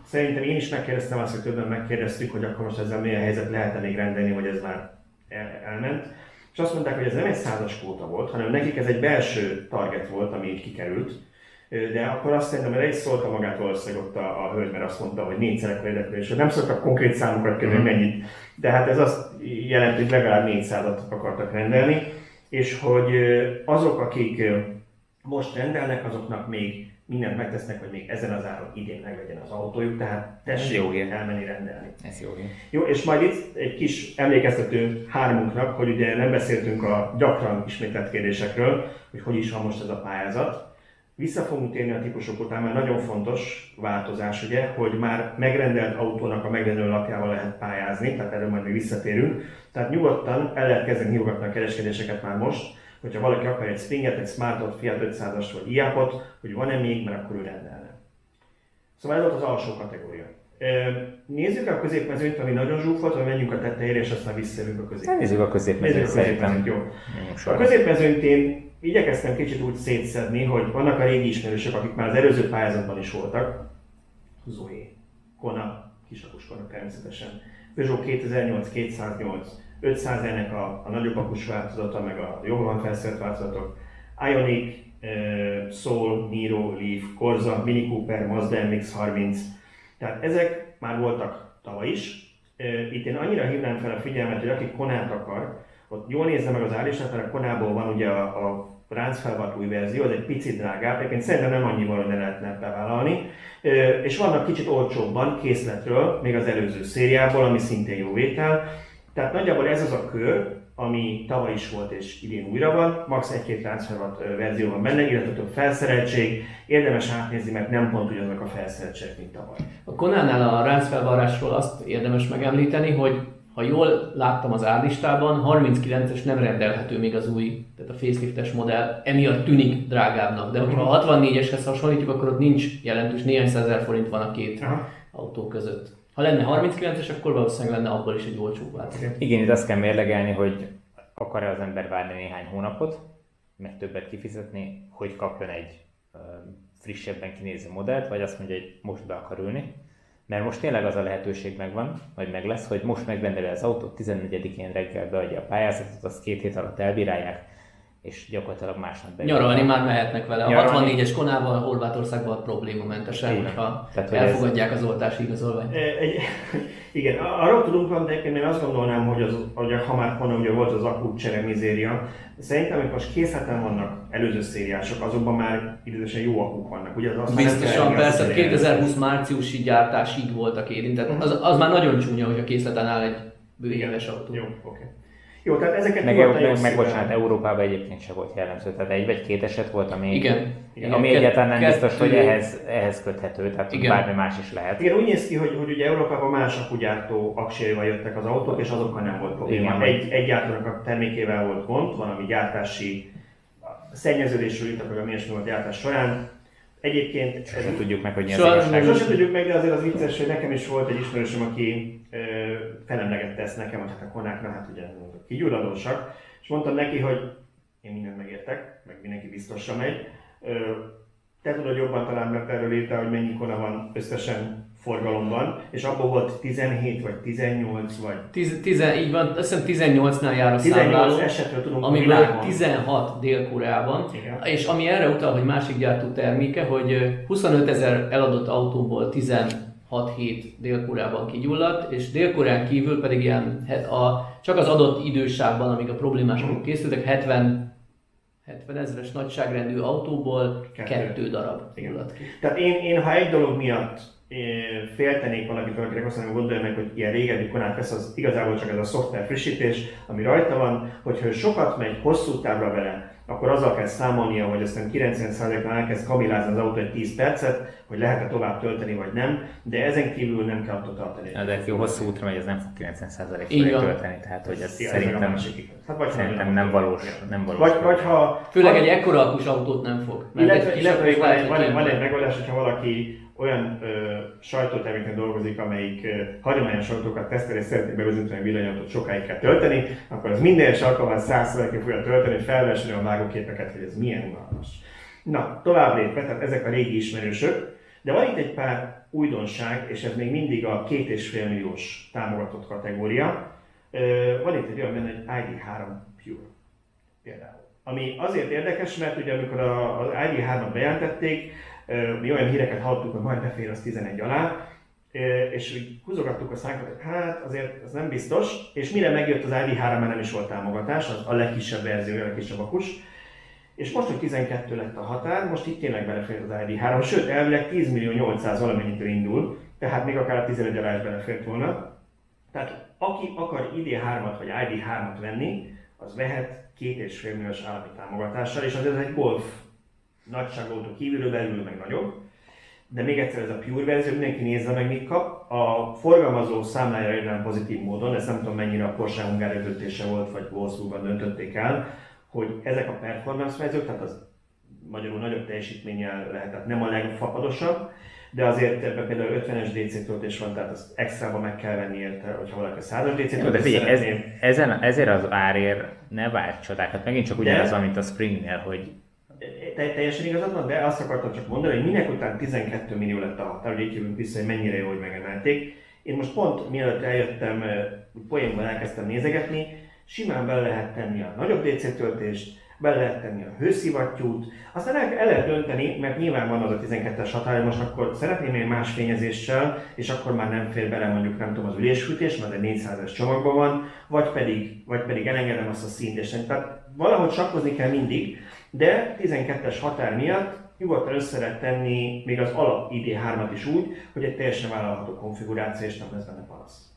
szerintem én is megkérdeztem azt, hogy többen megkérdeztük, hogy akkor most ezzel milyen helyzet lehet még rendelni, vagy ez már el, elment. És azt mondták, hogy ez nem egy százas kóta volt, hanem nekik ez egy belső target volt, ami így kikerült. De akkor azt szerintem, hogy egy szólta magát valószínűleg ott a, a hölgy, mert azt mondta, hogy négyszer ekkor érdeklődés. Nem szoktak konkrét számokat kérni, mm. mennyit, de hát ez azt jelenti, hogy legalább 400-at akartak rendelni, és hogy azok, akik most rendelnek, azoknak még mindent megtesznek, hogy még ezen az áron idén meglegyen az autójuk, tehát tessék jó hír. elmenni rendelni. Ez jó. hír. Jó, és majd itt egy kis emlékeztető hármunknak, hogy ugye nem beszéltünk a gyakran ismételt kérdésekről, hogy hogy is van most ez a pályázat. Vissza fogunk térni a típusok után, mert nagyon fontos változás, ugye, hogy már megrendelt autónak a megrendelő lapjával lehet pályázni, tehát erről majd még visszatérünk. Tehát nyugodtan el lehet kezdeni a kereskedéseket már most, hogyha valaki akar egy Springet, egy Smartot, Fiat 500-as vagy iapot, hogy van-e még, mert akkor ő rendelne. Szóval ez volt az alsó kategória. Nézzük a középmezőnyt, ami nagyon zsúfolt, vagy menjünk a tetejére, és aztán visszajövünk a középmezőnyt. Nézzük a a szerintem. középmezőnyt, jó. A középmezőnyt én igyekeztem kicsit úgy szétszedni, hogy vannak a régi ismerősök, akik már az előző pályázatban is voltak. Zoe, Kona, kisakus Kona természetesen. Peugeot 2008, 208, 500 ennek a, a nagyobb akus változata, meg a jobban felszerelt változatok. Ioniq, eh, Soul, Niro, Leaf, Corsa, Mini Cooper, Mazda MX-30. Tehát ezek már voltak tavaly is. Itt én annyira hívnám fel a figyelmet, hogy aki Konát akar, ott jól nézze meg az árlistát, mert a Konából van ugye a, a ráncfelvart új verzió, az egy picit drágább, egyébként szerintem nem annyival, hogy ne lehetne bevállalni. És vannak kicsit olcsóbban készletről, még az előző szériából, ami szintén jó vétel. Tehát nagyjából ez az a kör, ami tavaly is volt és idén újra van, max. egy-két ráncfelvart ö, verzió van benne, illetve több felszereltség, érdemes átnézni, mert nem pont ugyanazok a felszereltségek, mint tavaly. A Konánál a ráncfelvarrásról azt érdemes megemlíteni, hogy ha jól láttam az árlistában, 39-es nem rendelhető még az új, tehát a faceliftes modell, emiatt tűnik drágábbnak. De hogyha a 64-eshez hasonlítjuk, akkor ott nincs jelentős, néhány százezer forint van a két Aha. autó között. Ha lenne 39-es, akkor valószínűleg lenne abból is egy olcsó változat. Igen, itt azt kell mérlegelni, hogy akar-e az ember várni néhány hónapot, meg többet kifizetni, hogy kapjon egy frissebben kinéző modellt, vagy azt mondja, hogy most be akar ülni. Mert most tényleg az a lehetőség megvan, vagy meg lesz, hogy most megrendeli az autót, 14-én reggel beadja a pályázatot, azt két hét alatt elbírálják, és gyakorlatilag másnap be. Nyaralni már mehetnek vele. A Nyaralni. 64-es konával Horvátországban problémamentesen, Igen. hogyha Tehát, hogy ez- elfogadják az oltási igazolványt. E, igen, arról tudunk van, de én azt gondolnám, hogy, az, hogy ha már mondom, ugye volt az akut csere mizéria, szerintem, amikor most készleten vannak előző szériások, azokban már idősen jó akuk vannak. Ugye az Biztosan, persze, elengedni. 2020 márciusi gyártásig voltak érintett. Az, az már nagyon csúnya, hogy a készleten áll egy bő éves autó. Jó, oké. Jó, tehát ezeket Meg, meg, meg szívvel- bocsánat, Európában egyébként se volt jellemző. Tehát egy vagy két eset volt, ami, Igen. Igen. ami Kett- egyáltalán nem biztos, hogy ehhez, ehhez köthető, tehát Igen. bármi más is lehet. Igen, úgy néz ki, hogy, hogy ugye Európában más akugyártó aksjaival jöttek az autók, és azokkal nem volt probléma. Igen. Egy, egy gyártónak a termékével volt gond, valami gyártási szennyeződésről írtak, vagy ami ilyesmi volt gyártás során. Egyébként Sose tudjuk meg, hogy mi az Soha- igazság. Sose tudjuk meg, de azért az vicces, hogy nekem is volt egy ismerősöm, aki ö, felemlegette ezt nekem, hogy hát a konáknál hát ugye kigyulladósak, és mondtam neki, hogy én mindent megértek, meg mindenki biztosra megy. Te tudod jobban talán, mert erről írtál, hogy mennyi kona van összesen forgalomban, és abból volt 17 vagy 18 vagy Tiz, tizen, így van, azt hiszem 18-nál jár a 18 számláló, esetről tudunk amiből világon. 16 Dél-Koreában, és ami erre utal, hogy másik gyártó terméke, hogy ö, 25 ezer eladott autóból 16 hét Dél-Koreában kigyulladt, és Dél-Koreán kívül pedig ilyen, a, csak az adott idősávban, amíg a problémás autók készültek, 70 70 ezeres nagyságrendű autóból Kettő. kettő, darab gyulladt ki. Tehát én, én ha egy dolog miatt eh, féltenék valakit, valakinek azt mondom, gondolja meg, hogy ilyen régebbi konát vesz, az igazából csak ez a szoftver frissítés, ami rajta van, hogyha sokat megy hosszú távra vele, akkor azzal kell számolnia, hogy aztán 90%-nál elkezd kabilázni az autó egy 10 percet, hogy lehet-e tovább tölteni vagy nem, de ezen kívül nem kell attól tartani. Na, De aki hosszú útra megy, az nem fog 90% Így fölé van. tölteni, tehát hogy ez Ja, ez szerintem, másik igaz. hát vagy szerintem nem valós, nem valós. Vagy, vagy ha... Főleg egy ekkora akus autót nem fog. Illetve, illetve még van, egy, van, egy, van kijön. egy megoldás, hogyha valaki olyan ö, sajtóterméken dolgozik, amelyik ö, hagyományos autókat tesztel és szeretné bevezetni a villanyautót sokáig kell tölteni, akkor az minden egyes alkalommal 100 fogja tölteni, hogy felvesni a vágóképeket, hogy ez milyen unalmas. Na, tovább lépve, tehát ezek a régi ismerősök, de van itt egy pár újdonság, és ez még mindig a két és fél milliós támogatott kategória. Ö, Van itt egy olyan benne, hogy ID3 Pure például. Ami azért érdekes, mert ugye amikor az ID3-at bejelentették, mi olyan híreket hallottuk, hogy majd befér az 11 alá, és úgy húzogattuk a szánkat, hogy hát azért ez nem biztos, és mire megjött az ID3, már nem is volt támogatás, az a legkisebb verzió, a legkisebb akus, és most, hogy 12 lett a határ, most itt tényleg belefér az ID3, sőt, elvileg 10 millió 800 valamennyitől indul, tehát még akár a 11 alá is belefért volna. Tehát aki akar ID3-at vagy ID3-at venni, az vehet két és fél milliós állami támogatással, és az ez egy golf nagyságautó kívülről belül meg nagyobb. De még egyszer ez a Pure verzió, mindenki nézze meg, mit kap. A forgalmazó számlája jelen pozitív módon, ezt nem tudom mennyire a Porsche Hungária döntése volt, vagy Wolfsburgban döntötték el, hogy ezek a performance verziók, tehát az magyarul nagyobb teljesítménnyel lehet, tehát nem a legfapadosabb, de azért ebben például 50-es DC töltés van, tehát az extrába meg kell venni érte, hogyha valaki a 100-as DC töltés de figyelj, ez, ezen, ezért az árért ne várj csodákat, megint csak ugyanaz, mint a Springnél, hogy te, teljesen igazad van, de azt akartam csak mondani, hogy minek után 12 millió lett a határ, hogy így jövünk vissza, hogy mennyire jó, hogy megemelték. Én most pont mielőtt eljöttem, poénban elkezdtem nézegetni, simán be lehet tenni a nagyobb DC töltést, be lehet tenni a hőszivattyút, aztán el, el lehet dönteni, mert nyilván van az a 12-es hatály, most akkor szeretném én más fényezéssel, és akkor már nem fér bele mondjuk nem tudom az ülésfűtés, mert egy 400-es csomagban van, vagy pedig, vagy pedig elengedem azt a színt, és tehát valahogy sakkozni kell mindig, de 12-es határ miatt nyugodtan össze lehet tenni még az alap ID3-at is úgy, hogy egy teljesen vállalható konfiguráció, és nem lesz benne panasz.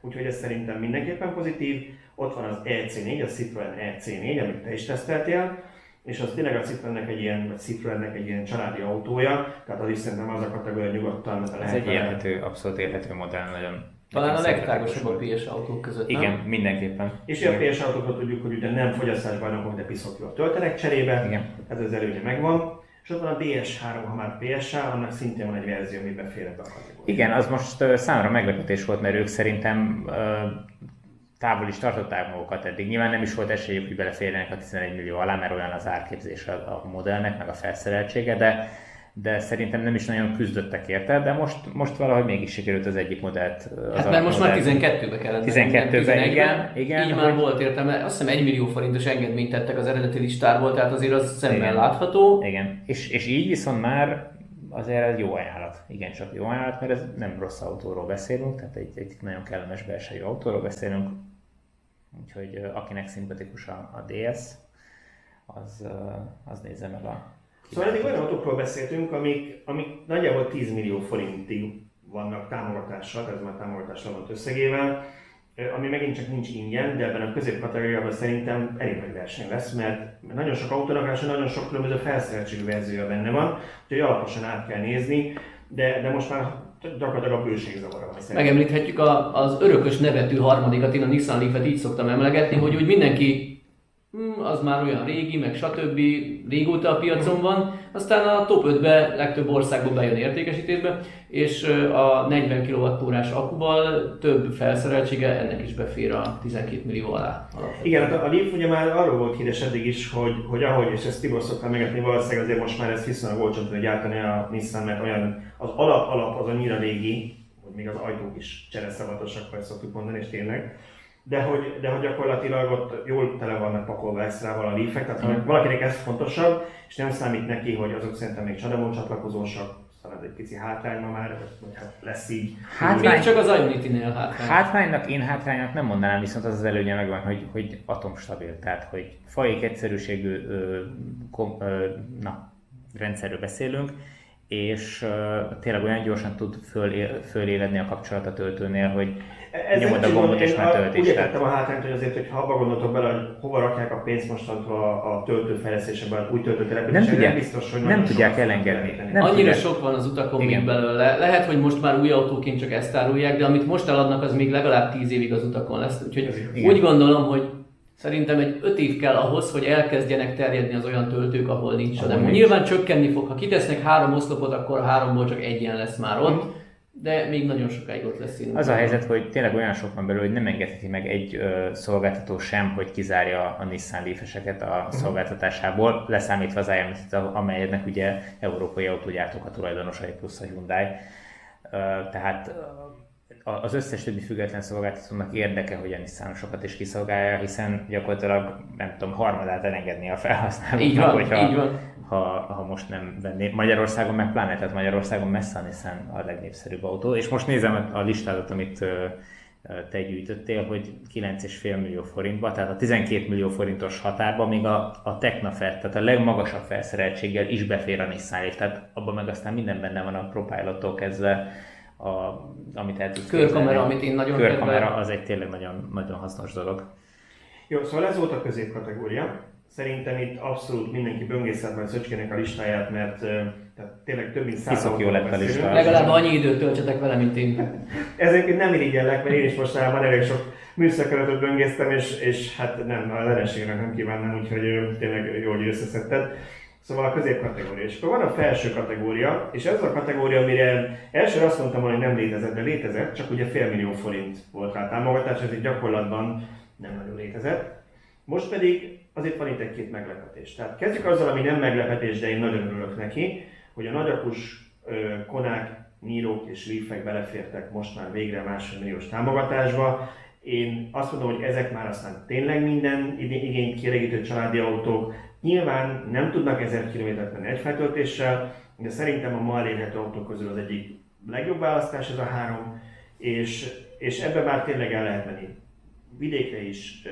Úgyhogy ez szerintem mindenképpen pozitív. Ott van az EC4, a Citroen EC4, amit te is teszteltél, és az tényleg a Citroennek egy ilyen, vagy Citroennek egy ilyen családi autója, tehát az is szerintem az a kategória nyugodtan lehet. Ez egy élhető, abszolút élhető modell, nagyon talán a legtágosabb a PS autók között, Igen, nem? mindenképpen. És a PS autókat tudjuk, hogy ugye nem fogyasztásbajnokok, de piszok jól töltenek cserébe, Igen. ez az előnye megvan. És ott van a DS3, ha már PSA, annak szintén van egy verzió, ami befér ebbe a kategóriába. Igen, az most uh, számomra meglepetés volt, mert ők szerintem uh, távol is tartották magukat eddig. Nyilván nem is volt esélyük, hogy beleférjenek a 11 millió alá, mert olyan az árképzés a, a modellnek, meg a felszereltsége, de de szerintem nem is nagyon küzdöttek érte, de most, most valahogy mégis sikerült az egyik modellt. Az hát mert most már 12-be kellett 12-be, igen, igen. Így már volt értelme, azt hiszem 1 millió forintos engedményt tettek az eredeti listából, tehát azért az szemmel igen. látható. Igen, és, és így viszont már azért ez jó ajánlat. Igen, csak jó ajánlat, mert ez nem rossz autóról beszélünk, tehát egy, egy nagyon kellemes belső autóról beszélünk, úgyhogy akinek szimpatikus a, a DS, az, az nézze meg a Szóval eddig olyan autókról beszéltünk, amik, amik nagyjából 10 millió forintig vannak támogatással, ez már támogatásra van összegével, ami megint csak nincs ingyen, de ebben a középkategóriában szerintem elég nagy verseny lesz, mert nagyon sok autónak és nagyon sok különböző felszereltségű verziója benne van, úgyhogy alaposan át kell nézni, de, de most már gyakorlatilag a bőségzavara van szerintem. Megemlíthetjük a, az örökös nevetű harmadikat, én a Nissan Leaf-et így szoktam emlegetni, hogy úgy mindenki az már olyan régi, meg stb. régóta a piacon van, aztán a top 5-be legtöbb országban bejön értékesítésbe, és a 40 kWh akuval több felszereltsége ennek is befér a 12 millió alá. Alapvetően. Igen, hát a Leaf ugye már arról volt híres eddig is, hogy, hogy ahogy, és ezt Tibor szoktam megetni, valószínűleg azért most már ez viszonylag olcsó tudja gyártani a Nissan, mert olyan, az alap alap az annyira régi, hogy még az ajtók is csereszabatosak, vagy szoktuk mondani, és tényleg de hogy, de hogy gyakorlatilag ott jól tele vannak pakolva extrával a leafek, tehát ha valakinek ez fontosabb, és nem számít neki, hogy azok szerintem még Csadamon csatlakozósak, talán egy pici hátrány ma már, vagy hát lesz így. Hátrány, még csak az Ionity-nél hátrány. Hátránynak, én hátránynak nem mondanám, viszont az az előnye megvan, hogy, hogy atomstabil, tehát hogy fajék egyszerűségű ö, kom, ö, na, rendszerről beszélünk, és uh, tényleg olyan gyorsan tud föl, föléledni a kapcsolat a töltőnél, hogy ez nyomod a gombot és már töltés. Úgy értettem a hátrányt, hogy azért, hogy ha abba gondoltok bele, hogy hova rakják a pénzt mostantól a, a töltőfejlesztésében, úgy töltőtelepítésre, nem, tudják, nem biztos, hogy nem tudják elengedni. Nem Annyira tudják. sok van az utakon még belőle. Lehet, hogy most már új autóként csak ezt árulják, de amit most eladnak, az még legalább 10 évig az utakon lesz. Úgyhogy Igen. úgy gondolom, hogy Szerintem egy 5 év kell ahhoz, hogy elkezdjenek terjedni az olyan töltők, ahol nincs. Ahol nincs. Nyilván csökkenni fog. Ha kitesznek három oszlopot, akkor háromból csak egyen lesz már ott. De még nagyon sokáig ott lesz Az a helyzet, hogy tényleg olyan sok van belőle, hogy nem engedheti meg egy ö, szolgáltató sem, hogy kizárja a Nissan leaf a uh-huh. szolgáltatásából, leszámítva az IMT, amelynek ugye európai autógyártók a tulajdonosai plusz a Hyundai. Ö, tehát az összes többi független szolgáltatónak érdeke, hogy a Nissan-sokat is kiszolgálja, hiszen gyakorlatilag nem tudom, harmadát elengedni a felhasználóknak, így van, hogyha, így van. Ha, ha most nem venné. Magyarországon meg pláne, tehát Magyarországon messze a Nissan a legnépszerűbb autó. És most nézem a listádat, amit te gyűjtöttél, hogy 9,5 millió forintba, tehát a 12 millió forintos határba még a, a Technafet, tehát a legmagasabb felszereltséggel is befér a Nissan Leaf, tehát abban meg aztán minden benne van a propilottól kezdve, a, amit el tudsz Körkamera, amit én nagyon Körkamera, az egy tényleg nagyon, nagyon hasznos dolog. Jó, szóval ez volt a középkategória. Szerintem itt abszolút mindenki böngészhet majd Szöcskének a listáját, mert tehát tényleg több mint száz Piszok jó lett a lista. Legalább annyi időt töltsetek vele, mint én. Ezért nem irigyellek, mert én is mostanában elég sok műszakörötöt böngésztem, és, és hát nem, a lereségre nem kívánnám, úgyhogy tényleg jól összeszedted. Szóval a középkategória. És akkor van a felső kategória, és ez a kategória, amire első azt mondtam, hogy nem létezett, de létezett, csak ugye fél millió forint volt rá támogatás, ez egy gyakorlatban nem nagyon létezett. Most pedig azért van itt egy-két meglepetés. Tehát kezdjük azzal, ami nem meglepetés, de én nagyon örülök neki, hogy a nagyapus konák, nírók és leafek belefértek most már végre másfél milliós támogatásba. Én azt mondom, hogy ezek már aztán tényleg minden igényt kielégítő családi autók. Nyilván nem tudnak 1000 km menni egy feltöltéssel, de szerintem a ma elérhető autók közül az egyik legjobb választás ez a három, és, és ebben már tényleg el lehet menni vidékre is,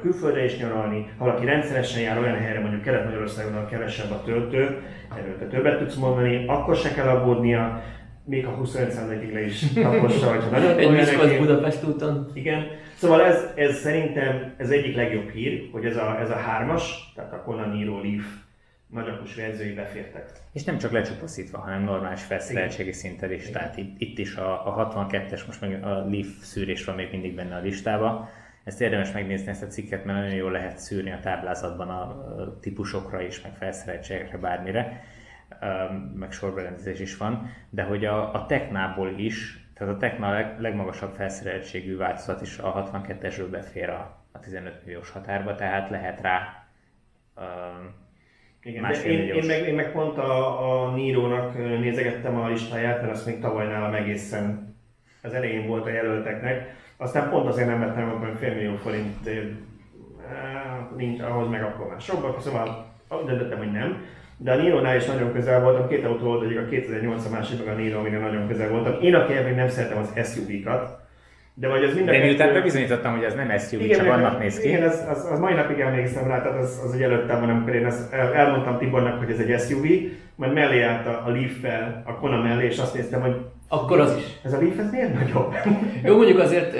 külföldre is nyaralni, ha valaki rendszeresen jár olyan helyre, mondjuk Kelet-Magyarországon, ahol kevesebb a töltő, erről te többet tudsz mondani, akkor se kell aggódnia, még a 25%-ig le is tapossa, hogyha nagyon Egy Miskolc Budapest úton. Igen. Szóval ez, ez szerintem ez egyik legjobb hír, hogy ez a, ez a hármas, tehát a Conan Niro Leaf nagyapus verziói befértek. És nem csak lecsupaszítva, hanem normális felszereltségi szinten is. Igen. Tehát itt, itt is a, a 62-es, most meg a Leaf szűrés van még mindig benne a listába. Ezt érdemes megnézni ezt a cikket, mert nagyon jól lehet szűrni a táblázatban a típusokra is, meg felszereltségekre, bármire, meg sorberendezés is van, de hogy a, a Technából is, tehát a Techna leg, legmagasabb felszereltségű változat is a 62-esről befér a, a 15 milliós határba, tehát lehet rá um, igen, de én, én, meg, én meg pont a, a Nírónak nézegettem a listáját, mert azt még tavaly nálam egészen az elején volt a jelölteknek. Aztán pont azért nem vettem hogy fél millió forint nincs ahhoz meg akkor már sokba, szóval döntöttem, hogy nem. De a Niro-nál is nagyon közel voltam, két autó volt, egyik a 2008 a másik, meg a Niro, amire nagyon közel voltam. Én a még nem szeretem az SUV-kat, de vagy az minden... De miután bebizonyítottam, hogy ez nem SUV, igen, csak annak néz ki. Igen, az, az, az mai napig emlékszem rá, tehát az, az egy előttem van, amikor én ezt el, elmondtam Tibornak, hogy ez egy SUV, majd mellé állt a, a Leaf-fel, a Kona mellé, és azt néztem, hogy akkor az is. Ez a Leaf, ez miért nagyobb? Jó, mondjuk azért,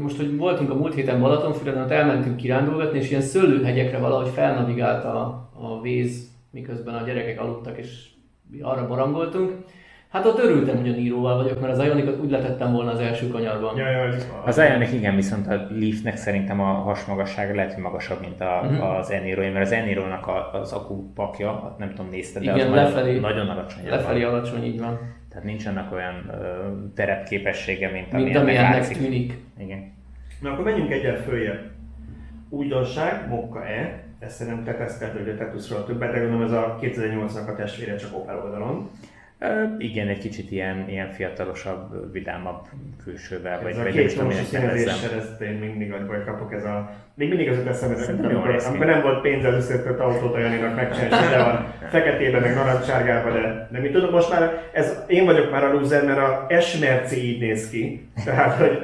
most, hogy voltunk a múlt héten Balatonfüreden, ott elmentünk kirándulgatni, és ilyen szőlőhegyekre valahogy felnavigált a, a víz, miközben a gyerekek aludtak, és arra barangoltunk. Hát ott örültem, hogy a Níróval vagyok, mert az Ionikat úgy letettem volna az első kanyarban. Ja, ja, az Ionic igen, viszont a Leafnek szerintem a hasmagassága lehet, hogy magasabb, mint a, uh-huh. az Eniro, mert az Eniro-nak az akupakja, nem tudom, nézted, de igen, az lefelé, nagyon alacsony. Lefelé van. alacsony, így van. Tehát nincs annak olyan uh, terepképessége, mint, mint amilyennek tűnik. Igen. Na akkor menjünk egyet följebb. Újdonság, Mokka E, ezt szerintem te tesztelted, hogy a Tetusról többet, de gondolom ez a 2008-nak a testvére csak Opel oldalon. Igen, egy kicsit ilyen, ilyen fiatalosabb, vidámabb külsővel. Ez vagy, a vagy két csomós színezéssel, ezt én mindig nagyból kapok, ez a... Még mindig az eszembe, amikor, amikor nem volt pénz az összetört autót a Janinak megcsinálni, de van feketében, meg narancsárgában, de, de mi tudom, most már ez, én vagyok már a loser, mert a S Merci így néz ki, tehát hogy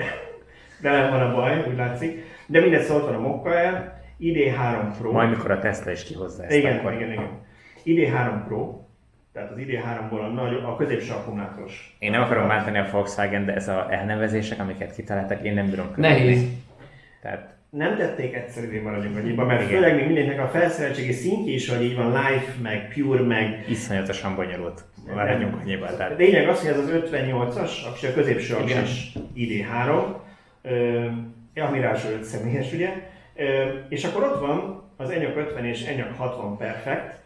de nem van a baj, úgy látszik. De mindegy, szólt van a Mokka el, ID3 Pro. Majd mikor a Tesla is kihozza ezt. Igen, akkor. igen, igen. ID3 Pro, tehát az ID3-ból a, nagy, a középső akkumulátoros. Én nem akarom bántani a Volkswagen, de ez a elnevezések, amiket kitaláltak, én nem bírom követni. Nehéz. Tehát nem tették egyszerűvé maradjunk annyiba, mert Igen. főleg még mindenkinek a felszereltségi szintje is, hogy így van life, meg pure, meg... Iszonyatosan bonyolult. Maradjunk annyiba. Tehát... Lényeg az, hogy ez az 58-as, a középső aksis ID3, uh, ami ráadásul 5 személyes, ugye, uh, és akkor ott van az Enyaq 50 és Enyaq 60 Perfect,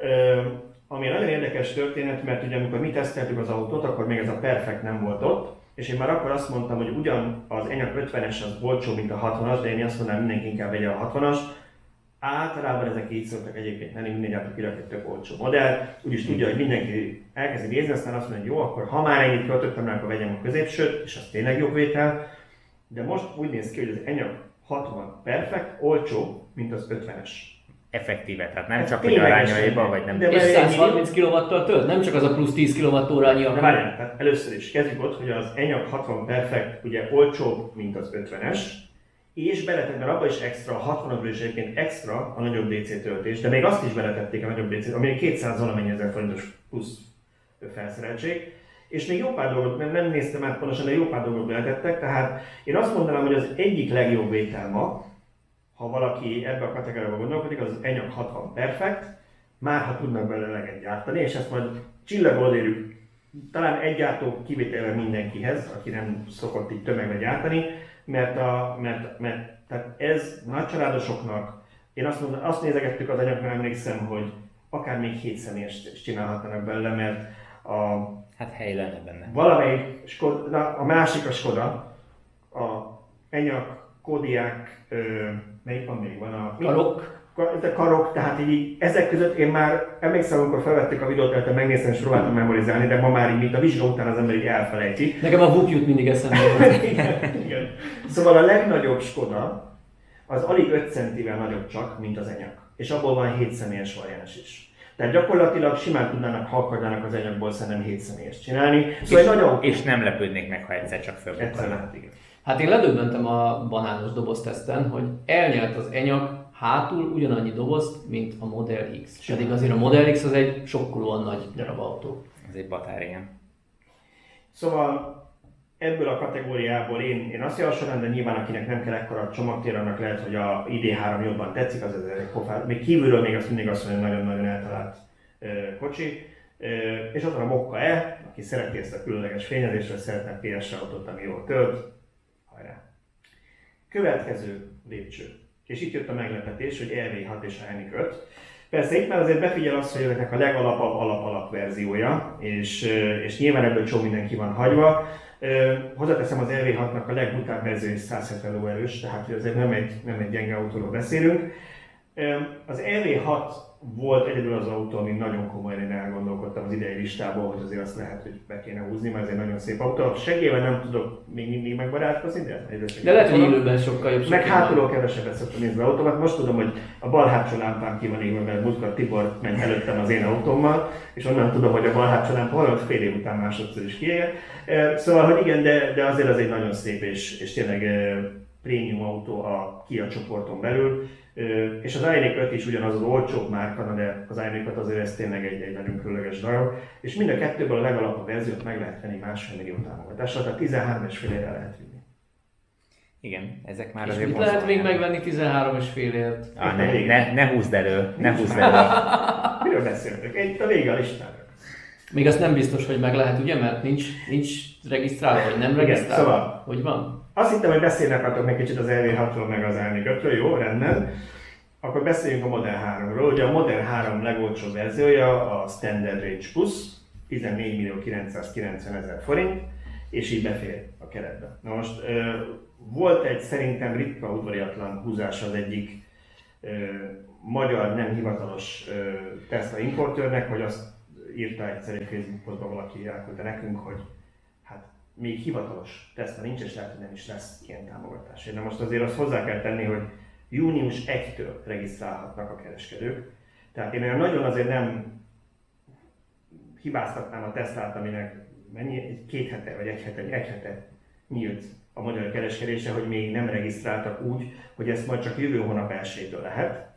uh, ami nagyon érdekes történet, mert ugye amikor mi teszteltük az autót, akkor még ez a Perfect nem volt ott, és én már akkor azt mondtam, hogy ugyan az Enyaq 50-es az olcsó, mint a 60-as, de én azt mondanám, mindenki inkább vegye a 60-as. Általában ezek így szóltak egyébként, nem mindegy gyártó kirak egy tök olcsó modell, úgyis tudja, hogy mindenki elkezdi nézni, aztán azt mondja, hogy jó, akkor ha már ennyit költöttem rá, akkor vegyem a középsőt, és az tényleg jobb vétel. De most úgy néz ki, hogy az Enyaq 60 Perfect olcsó, mint az 50-es. Effektíve, tehát nem Ez csak hogy arányaiban, vagy nem. De És mert 130 kW-tal tölt? Nem csak az a plusz 10 kWh annyi, De várjál, tehát először is kezdjük ott, hogy az Enyaq 60 Perfect ugye olcsóbb, mint az 50-es, és beletett, mert abban is extra, a 60-asban is egyébként extra a nagyobb DC töltés, de még azt is beletették a nagyobb DC, ami 200 valamennyi ezer forintos plusz felszereltség. És még jó pár dolgot, nem, nem néztem át pontosan, de jó pár dolgot beletettek, tehát én azt mondanám, hogy az egyik legjobb vétel ma, ha valaki ebbe a kategóriába gondolkodik, az az Enyaq 60 Perfect, már ha tudnak belőle eleget gyártani, és ezt majd csillagol érjük talán egy gyártó kivételve mindenkihez, aki nem szokott így tömegbe gyártani, mert, a, mert, mert tehát ez nagycsaládosoknak, én azt, mondom, azt nézegettük az anyagnál, emlékszem, hogy akár még 7 személyes csinálhatnának belőle, mert a, Hát hely lenne benne. valamelyik Skoda, a másik a Skoda, a Enyaq, Kodiák, ö, melyik van még? Van a Karok. Ka- de karok, tehát így ezek között én már emlékszem, amikor felvették a videót, tehát megnéztem és próbáltam memorizálni, de ma már így, mint a vizsga után az ember így elfelejti. Nekem a VUK jut mindig eszembe. igen, igen. Szóval a legnagyobb Skoda az alig 5 centivel nagyobb csak, mint az Enyaq. És abból van 7 személyes variáns is. Tehát gyakorlatilag simán tudnának, ha akarnának az Enyaqból szerintem 7 személyes csinálni. Szóval egy nagy autó. És nem lepődnék meg, ha egyszer csak Egyszer fölbukkan. lehet, igen. Hát én ledöbbentem a banános dobozteszten, hogy elnyelt az Enyaq hátul ugyanannyi dobozt, mint a Model X. Pedig azért a Model X az egy sokkolóan nagy darab autó. Ez egy batár, igen. Szóval ebből a kategóriából én, én azt javasolnám, de nyilván akinek nem kell ekkora csomagtér, annak lehet, hogy a ID3 jobban tetszik, az ez egy pofár. Még kívülről még azt mindig azt mondja, hogy nagyon-nagyon eltalált ö, kocsi. Ö, és ott van a Mokka E, aki szereti ezt a különleges fényezést, szeretne PS autót, ami jól tölt. Következő lépcső. És itt jött a meglepetés, hogy RV6 és a 5. Persze itt már azért befigyel azt, hogy ezeknek a legalapabb alap-alap verziója, és, ö, és nyilván ebből csomó minden ki van hagyva. Ö, Hozzáteszem az RV6-nak a legbutább verzió is 170 lóerős, tehát azért nem egy, nem egy gyenge autóról beszélünk. Ö, Az RV6 volt egyedül az autó, ami nagyon komolyan én elgondolkodtam az idei listából, hogy azért azt lehet, hogy be kéne húzni, mert ez egy nagyon szép autó. A segélyvel nem tudok még mindig megbarátkozni, de egyre De lehet, hogy élőben sokkal jobb. Meg hátulról kevesebbet szoktam nézni az autómat. Most tudom, hogy a bal hátsó lámpám ki van égve, mert múltkor Tibor ment előttem az én autómmal, és onnan tudom, hogy a bal hátsó lámpa valami fél év után másodszor is kiégett. Szóval, hogy igen, de, de azért az egy nagyon szép és, és tényleg prémium autó a Kia csoporton belül. És az Ioniq 5 is ugyanaz az olcsóbb márka, de az Ioniq 5 azért ez tényleg egy, egy nagyon különleges darab. És mind a kettőből a legalapabb verziót meg lehet venni másfél millió támogatással, tehát 13 és fél lehet vinni. Igen, ezek már És azért mit lehet még megvenni 13 és fél ért? Ah, ne, ne, ne húzd elő, ne húzd elő. Miről beszéltek? Egy a vége a listának. Még azt nem biztos, hogy meg lehet, ugye? Mert nincs, nincs regisztrálva, vagy nem Igen, regisztrálva. szóval- Hogy van? Azt hittem, hogy beszélni akartok még kicsit az LV6-ról, meg az Ioniq 5-ről, jó, rendben. Akkor beszéljünk a Model 3-ról. Ugye a Model 3 legolcsóbb verziója a Standard Range Plus, 14 millió 990 ezer forint, és így befér a keretbe. Na most volt egy szerintem ritka udvariatlan húzás az egyik magyar nem hivatalos Tesla importőrnek, hogy azt írta egyszer egy Facebook posztban valaki elküldte nekünk, hogy még hivatalos Tesla nincs, és lehet, hogy nem is lesz ilyen támogatás. De most azért azt hozzá kell tenni, hogy június 1-től regisztrálhatnak a kereskedők. Tehát én olyan nagyon azért nem hibáztatnám a Teslát, aminek mennyi, egy két hete vagy egy hete, egy hete nyílt a magyar kereskedése, hogy még nem regisztráltak úgy, hogy ezt majd csak jövő hónap 1 lehet.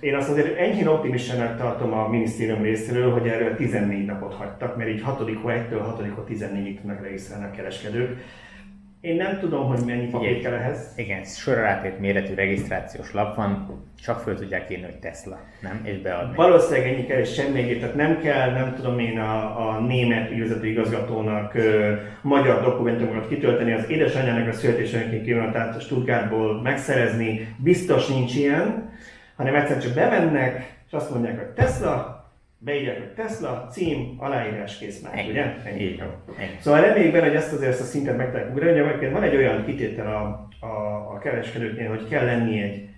Én azt azért enyhén optimistának tartom a minisztérium részéről, hogy erről 14 napot hagytak, mert így 6. hó 1-től 6. hó 14-ig tudnak regisztrálni a kereskedők. Én nem tudom, hogy mennyi papír kell ehhez. Igen, sorrátét méretű regisztrációs lap van, csak föl tudják írni, hogy Tesla, nem? És beadni. Valószínűleg ennyi kell, és semmi egyéb. Tehát nem kell, nem tudom én a, a német ügyvezető igazgatónak ö, magyar dokumentumokat kitölteni, az édesanyjának a születésönként pillanatát Stuttgartból megszerezni, biztos nincs ilyen, hanem egyszer csak bemennek, és azt mondják, hogy Tesla, beírják, hogy Tesla, cím, aláírás, kész már, ugye? Így van. Szóval reméljük benne, hogy ezt azért ezt a szintet meg tudják ugrani. Ugye egyébként van egy olyan kitétel a, a, a kereskedőknél, hogy kell lenni egy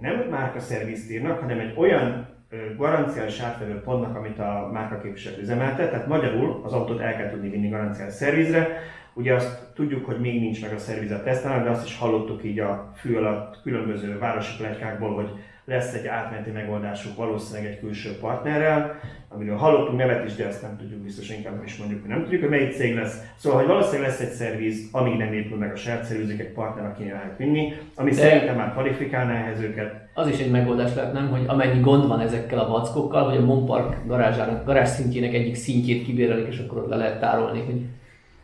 nem márka szervizt írnak, hanem egy olyan garanciális átvevő pontnak, amit a márkaképviselő üzemeltet, tehát magyarul az autót el kell tudni vinni garanciális szervizre. Ugye azt tudjuk, hogy még nincs meg a szerviz a Tesla-nak, de azt is hallottuk így a fű alatt különböző városi pletykákból, hogy lesz egy átmeneti megoldásuk valószínűleg egy külső partnerrel, amiről hallottunk nevet is, de ezt nem tudjuk biztos, inkább is mondjuk, hogy nem tudjuk, hogy melyik cég lesz. Szóval, hogy valószínűleg lesz egy szerviz, amíg nem épül meg a saját szervizük, egy partner, aki lehet vinni, ami de szerintem már kvalifikálná ehhez őket. Az is egy megoldás lehet, nem? Hogy amennyi gond van ezekkel a vackokkal, hogy a Monpark garázsának, garázs szintjének egyik szintjét kibérelik, és akkor ott le lehet tárolni, hogy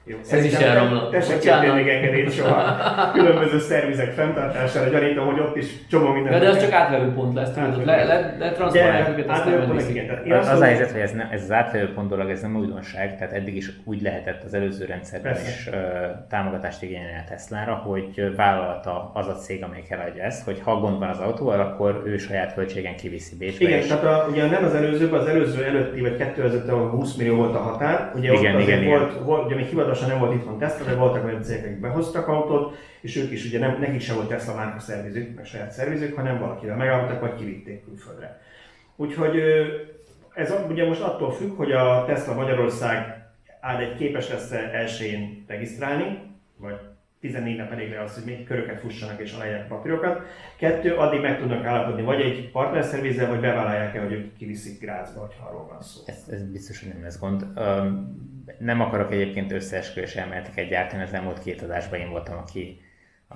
jó, Ez is elromlott. Te se kértél még engedélyt soha. Különböző szervizek fenntartására, gyanítom, hogy ott is csomó minden. Ja, de az csak átverő pont lesz, tudod, le, le, le transzponálják őket, azt nem igen. Az, az a helyzet, hogy ez, ne, ez az átfelő pont dolog, ez nem újdonság, tehát eddig is úgy lehetett az előző rendszerben Persze. is ö, támogatást igényelni a Teslára, hogy vállalta az a cég, amelyik eladja ezt, hogy ha gond van az autóval, akkor ő saját költségen kiviszi Bécsbe. Igen, és- tehát a, ugye nem az előző, az előző előtti, vagy 2005 ahol 20 millió volt a határ. Ugye Igen, ott azért igen, volt, volt, ugye még hivatalosan nem volt itthon Tesla, de voltak olyan cégek, akik behoztak autót, és ők is ugye nem, nekik sem volt Tesla márka szervizük, meg saját szervizük, hanem valakivel megállapodtak, vagy kivitték külföldre. Úgyhogy ez ugye most attól függ, hogy a Tesla Magyarország áll egy képes lesz elsőjén regisztrálni, vagy 14 nap elég le az, hogy még köröket fussanak és aláírják a papírokat. Kettő, addig meg tudnak állapodni vagy egy partnerszervizzel, vagy bevállalják-e, hogy ők kiviszik Grázba, ha arról van szó. Ez, ez biztos, hogy nem lesz gond. Öm, nem akarok egyébként összeesküvés elméleteket gyártani, az elmúlt két adásban én voltam, aki,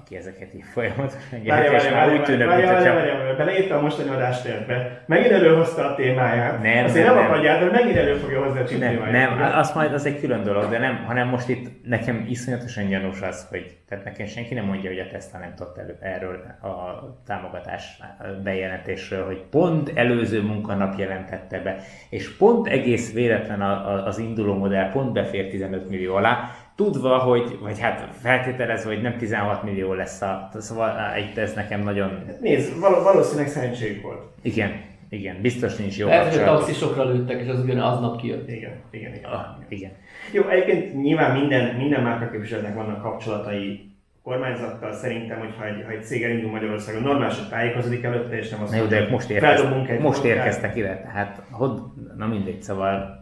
aki ezeket így folyamatosan gyártja, és már úgy tűnök, mintha várja, várja, beleírta a mostani adástérbe. Megint előhozta a témáját. Nem, Azért nem, nem, akadjál, de megint elő fogja hozni a nem, témáját. nem, azt majd az egy külön dolog, de nem, hanem most itt nekem iszonyatosan gyanús az, hogy tehát nekem senki nem mondja, hogy a Tesla nem tudott elő, erről a támogatás bejelentésről, hogy pont előző munkanap jelentette be, és pont egész véletlen az induló modell pont befér 15 millió alá, tudva, hogy, vagy hát feltételezve, hogy nem 16 millió lesz a, szóval itt ez nekem nagyon, Nézd, val- valószínűleg szerencséjük volt. igen, igen, biztos nincs jó Lehet, hogy taxisokra lőttek, és az ugyan aznap kijött. Igen, igen, igen. Ah, igen. Jó, egyébként nyilván minden, minden márkaképviselőnek vannak kapcsolatai kormányzattal. Szerintem, hogyha egy, ha egy cég elindul Magyarországon, normális, hogy tájékozódik előtte, és nem azt Na de most, egy most érkeztek ide, tehát hogy, na mindegy, szóval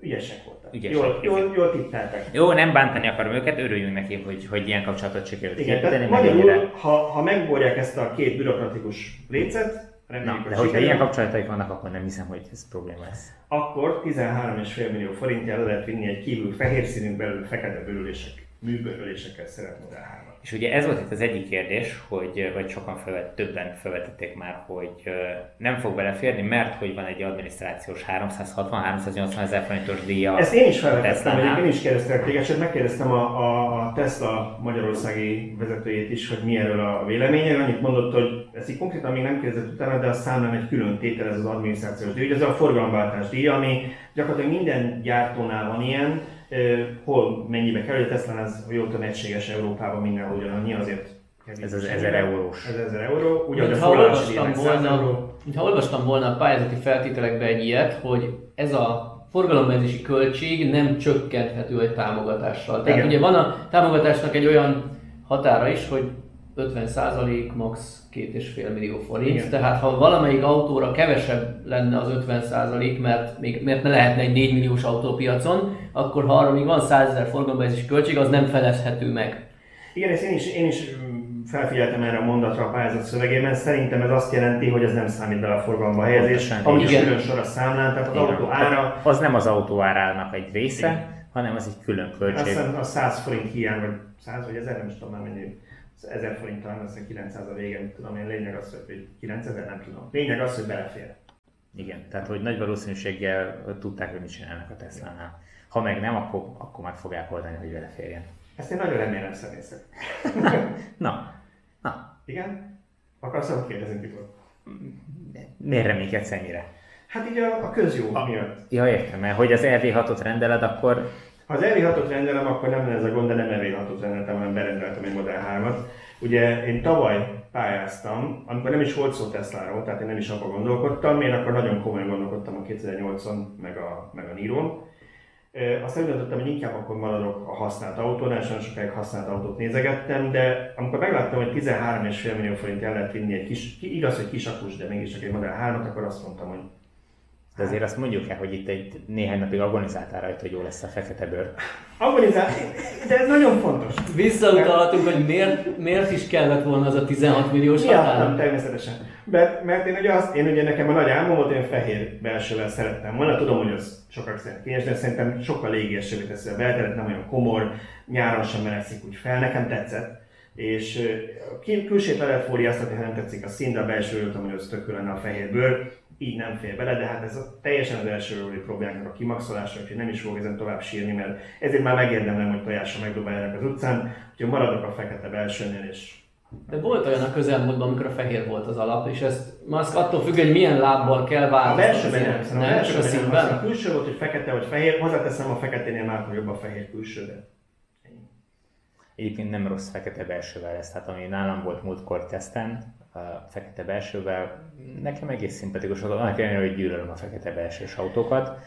Ügyesek voltak. Ügyesek, jól, jól, jól tippeltek. jó, nem bántani akarom őket, örüljünk neki, hogy, hogy ilyen kapcsolatot sikerült Igen, tehát magyarul, ha, ha megborják ezt a két bürokratikus lécet, reméljük, Na, hogy de hogyha ilyen kapcsolataik vannak, akkor nem hiszem, hogy ez probléma lesz. akkor 13,5 millió forintjára lehet vinni egy kívül fehér színű belül fekete bőrülések, műbőrülésekkel szeret Model 3 És ugye ez volt itt az egyik kérdés, hogy, vagy sokan felvet, többen felvetették már, hogy nem fog beleférni, mert hogy van egy adminisztrációs 360-380 ezer forintos díja. Ezt én is felvetettem, én is kérdeztem téged, sőt megkérdeztem a, a, a Tesla magyarországi vezetőjét is, hogy mi erről a véleménye. Annyit mondott, hogy ezt így konkrétan még nem kérdezett utána, de a számlán egy külön tétel ez az adminisztrációs díj. Ugye Ez a forgalomváltás díja, ami gyakorlatilag minden gyártónál van ilyen, hol mennyibe kerül, a Tesla ez, hogy jól tudom, egységes Európában mindenhol ugyanannyi, azért Ez az is 1000 ennyibe. eurós. Ez 1000 euró, ugyanúgy a Mintha forgatási díj olvastam, meg 100 volna, euró. mintha olvastam volna a pályázati feltételekben egy ilyet, hogy ez a forgalombenzési költség nem csökkenthető egy támogatással. Tehát Igen. ugye van a támogatásnak egy olyan határa is, hogy 50% max. 2,5 millió forint. Igen. Tehát ha valamelyik autóra kevesebb lenne az 50%, mert még mert ne lehetne egy 4 milliós autópiacon, akkor ha arra még van 100 ezer forgalombenzési költség, az nem felezhető meg. Igen, és én is, én is mm, felfigyeltem erre a mondatra a pályázat szövegében. Szerintem ez azt jelenti, hogy ez nem számít bele a forgalomba helyezés, ami is külön sor a számlán, tehát az Igen. autó ára, Az nem az autó árának egy része, Igen. hanem az egy külön azt költség. hiszem a 100 forint hiány, vagy 100 vagy 1000, nem is tudom már mennyi, 1000 forint talán az a 900 a vége, mit tudom én, lényeg az, hogy 9000, nem tudom. Lényeg az, hogy belefér. Igen, tehát hogy nagy valószínűséggel tudták, hogy mit csinálnak a Tesla-nál. Ha meg nem, akkor, akkor meg fogják oldani, hogy beleférjen. Ezt én nagyon remélem személy szerint. Na, na, Igen? Akarsz valamit kérdezni, Tibor? miért reménykedsz ennyire? Hát így a, a közjó miatt. Ja, értem, mert hogy az RV6-ot rendeled, akkor Ha az EV6-ot rendelem, akkor nem lenne ez a gond, de nem EV6-ot rendeltem, hanem berendeltem egy Model 3-at. Ugye én tavaly pályáztam, amikor nem is volt szó Tesláról, tehát én nem is abban gondolkodtam, én akkor nagyon komolyan gondolkodtam a 2008-on, meg a, meg a Niro-n. Aztán úgy döntöttem, hogy inkább akkor maradok a használt autónál, és nagyon sokáig használt autót nézegettem, de amikor megláttam, hogy 13,5 millió forint el lehet vinni egy kis, ki- igaz, hogy kisakus, de mégiscsak egy Model 3-at, akkor azt mondtam, hogy De azért azt mondjuk el, hogy itt egy néhány napig agonizáltál rajta, hogy jó lesz a fekete bőr. Agonizál, de ez nagyon fontos. Visszautalhatunk, hogy miért, miért is kellett volna az a 16 milliós határ? nem, természetesen. Mert, mert én ugye azt, én ugye nekem a nagy álmom volt, én fehér belsővel szerettem volna. Tudom, hogy az sokak szerint kényes, de szerintem sokkal légiesővé teszi a belteret, nem olyan komor, nyáron sem melegszik úgy fel, nekem tetszett. És kül- külsét le lehet ha nem tetszik a szín, de a belső tudom, hogy az tök lenne a fehér bőr, így nem fér bele, de hát ez a, teljesen az első problémáknak a kimaxolása, úgyhogy nem is fogok ezen tovább sírni, mert ezért már megérdemlem, hogy tojásra megdobáljanak az utcán, úgyhogy maradok a fekete belsőnél, és De volt olyan a közelmúltban, amikor a fehér volt az alap, és ezt Musk attól függ, hogy milyen lábbal kell A változtatni. belsőben nem, a nem, csak a belsőben nem, színben. a külső volt, hogy fekete vagy fehér, hozzáteszem a feketénél már jobb a fehér külső, de Egyébként nem rossz fekete belsővel lesz, tehát ami nálam volt múltkor teszten, a fekete belsővel, nekem egész szimpatikus, az annak ellenére, hogy gyűlölöm a fekete belsős autókat,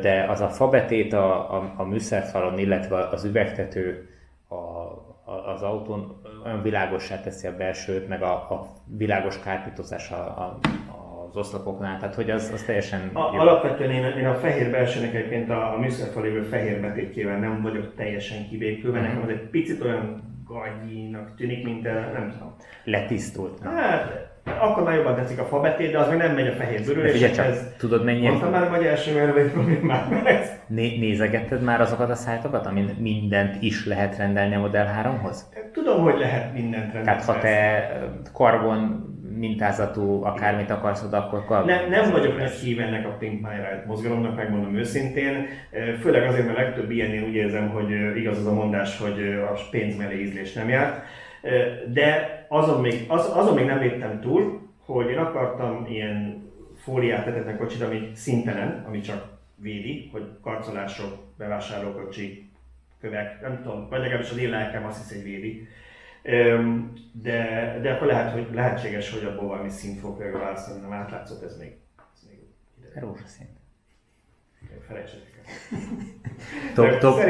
de az a fabetét a, a, a műszerfalon, illetve az üvegtető a, a, az autón olyan világossá teszi a belsőt, meg a, a világos kárpítozás a, a, az oszlopoknál, tehát hogy az, az teljesen a, jó. alapvetően én, én a fehér belsőnek egyébként a, a műszerfal lévő fehér betétjével nem vagyok teljesen kibékülve, Mhm. nekem az egy picit olyan gagyinak tűnik, mint a, nem tudom. Letisztult. Na. Hát, akkor már jobban tetszik a fabetét, de az még nem megy a fehér figyelj csak, bőrüléshez. tudod mennyi Mondtam már, hogy első merve problémát, mert ez Né- nézegetted már azokat a szájtokat, amin mindent is lehet rendelni a Model 3-hoz? Tudom, hogy lehet mindent rendelni. Tehát ha te karbon mintázatú akármit akarsz oda, akkor karbon Nem, nem vagyok nagy híve ennek a Pink My Ride mozgalomnak, megmondom őszintén. Főleg azért, mert legtöbb ilyennél úgy érzem, hogy igaz az a mondás, hogy a pénz mellé ízlés nem járt. De azon még, az, azon még nem léptem túl, hogy én akartam ilyen fóliát tetetlen kocsit, ami szintelen, ami csak védi, hogy karcolások, bevásárlókocsi, kövek, nem tudom, vagy legalábbis az én lelkem azt hiszi, hogy védi. De, de akkor lehet, hogy lehetséges, hogy abból valami szint fog választani, nem átlátszott, ez még, ez még ide. Rózsaszín. Felejtsetek el. Top, top,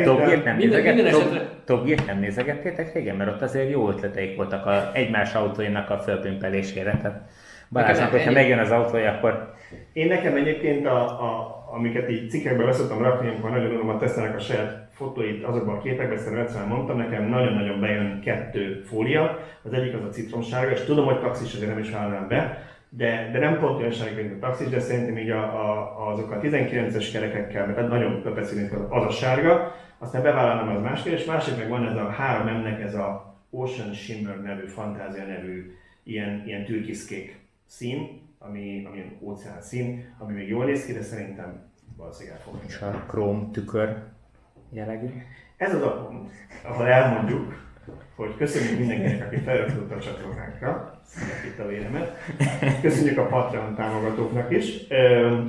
nem nézegettétek régen? Mert ott azért jó ötleteik voltak a egymás autóinak a fölpimpelésére. Tehát Balázsnak, hogyha megjön az autója, akkor Én nekem egyébként, a, a, amiket így cikkekbe beszoktam rakni, amikor nagyon unalom a tesztelnek a saját fotóit azokban a képekben, szerintem egyszer mondtam, nekem nagyon-nagyon bejön kettő fólia. Az egyik az a citromsárga, és tudom, hogy taxis, azért nem is vállalnám be, de, de nem pont olyan sárga, mint a taxis, de szerintem így a, a, azok a 19-es kerekekkel, mert nagyon köpeszülünk az a sárga, aztán bevállalnám az más kérdés, másik meg van ez a 3M-nek ez a Ocean Shimmer nevű, fantázia nevű ilyen, ilyen türkiszkék szín, ami, ami óceán szín, ami még jól néz ki, de szerintem valószínűleg el fog és a króm tükör jellegű. Ez az a pont, ahol elmondjuk, hogy köszönjük mindenkinek, aki feliratkozott a csatornánkra, itt a véremet. Köszönjük a Patreon támogatóknak is.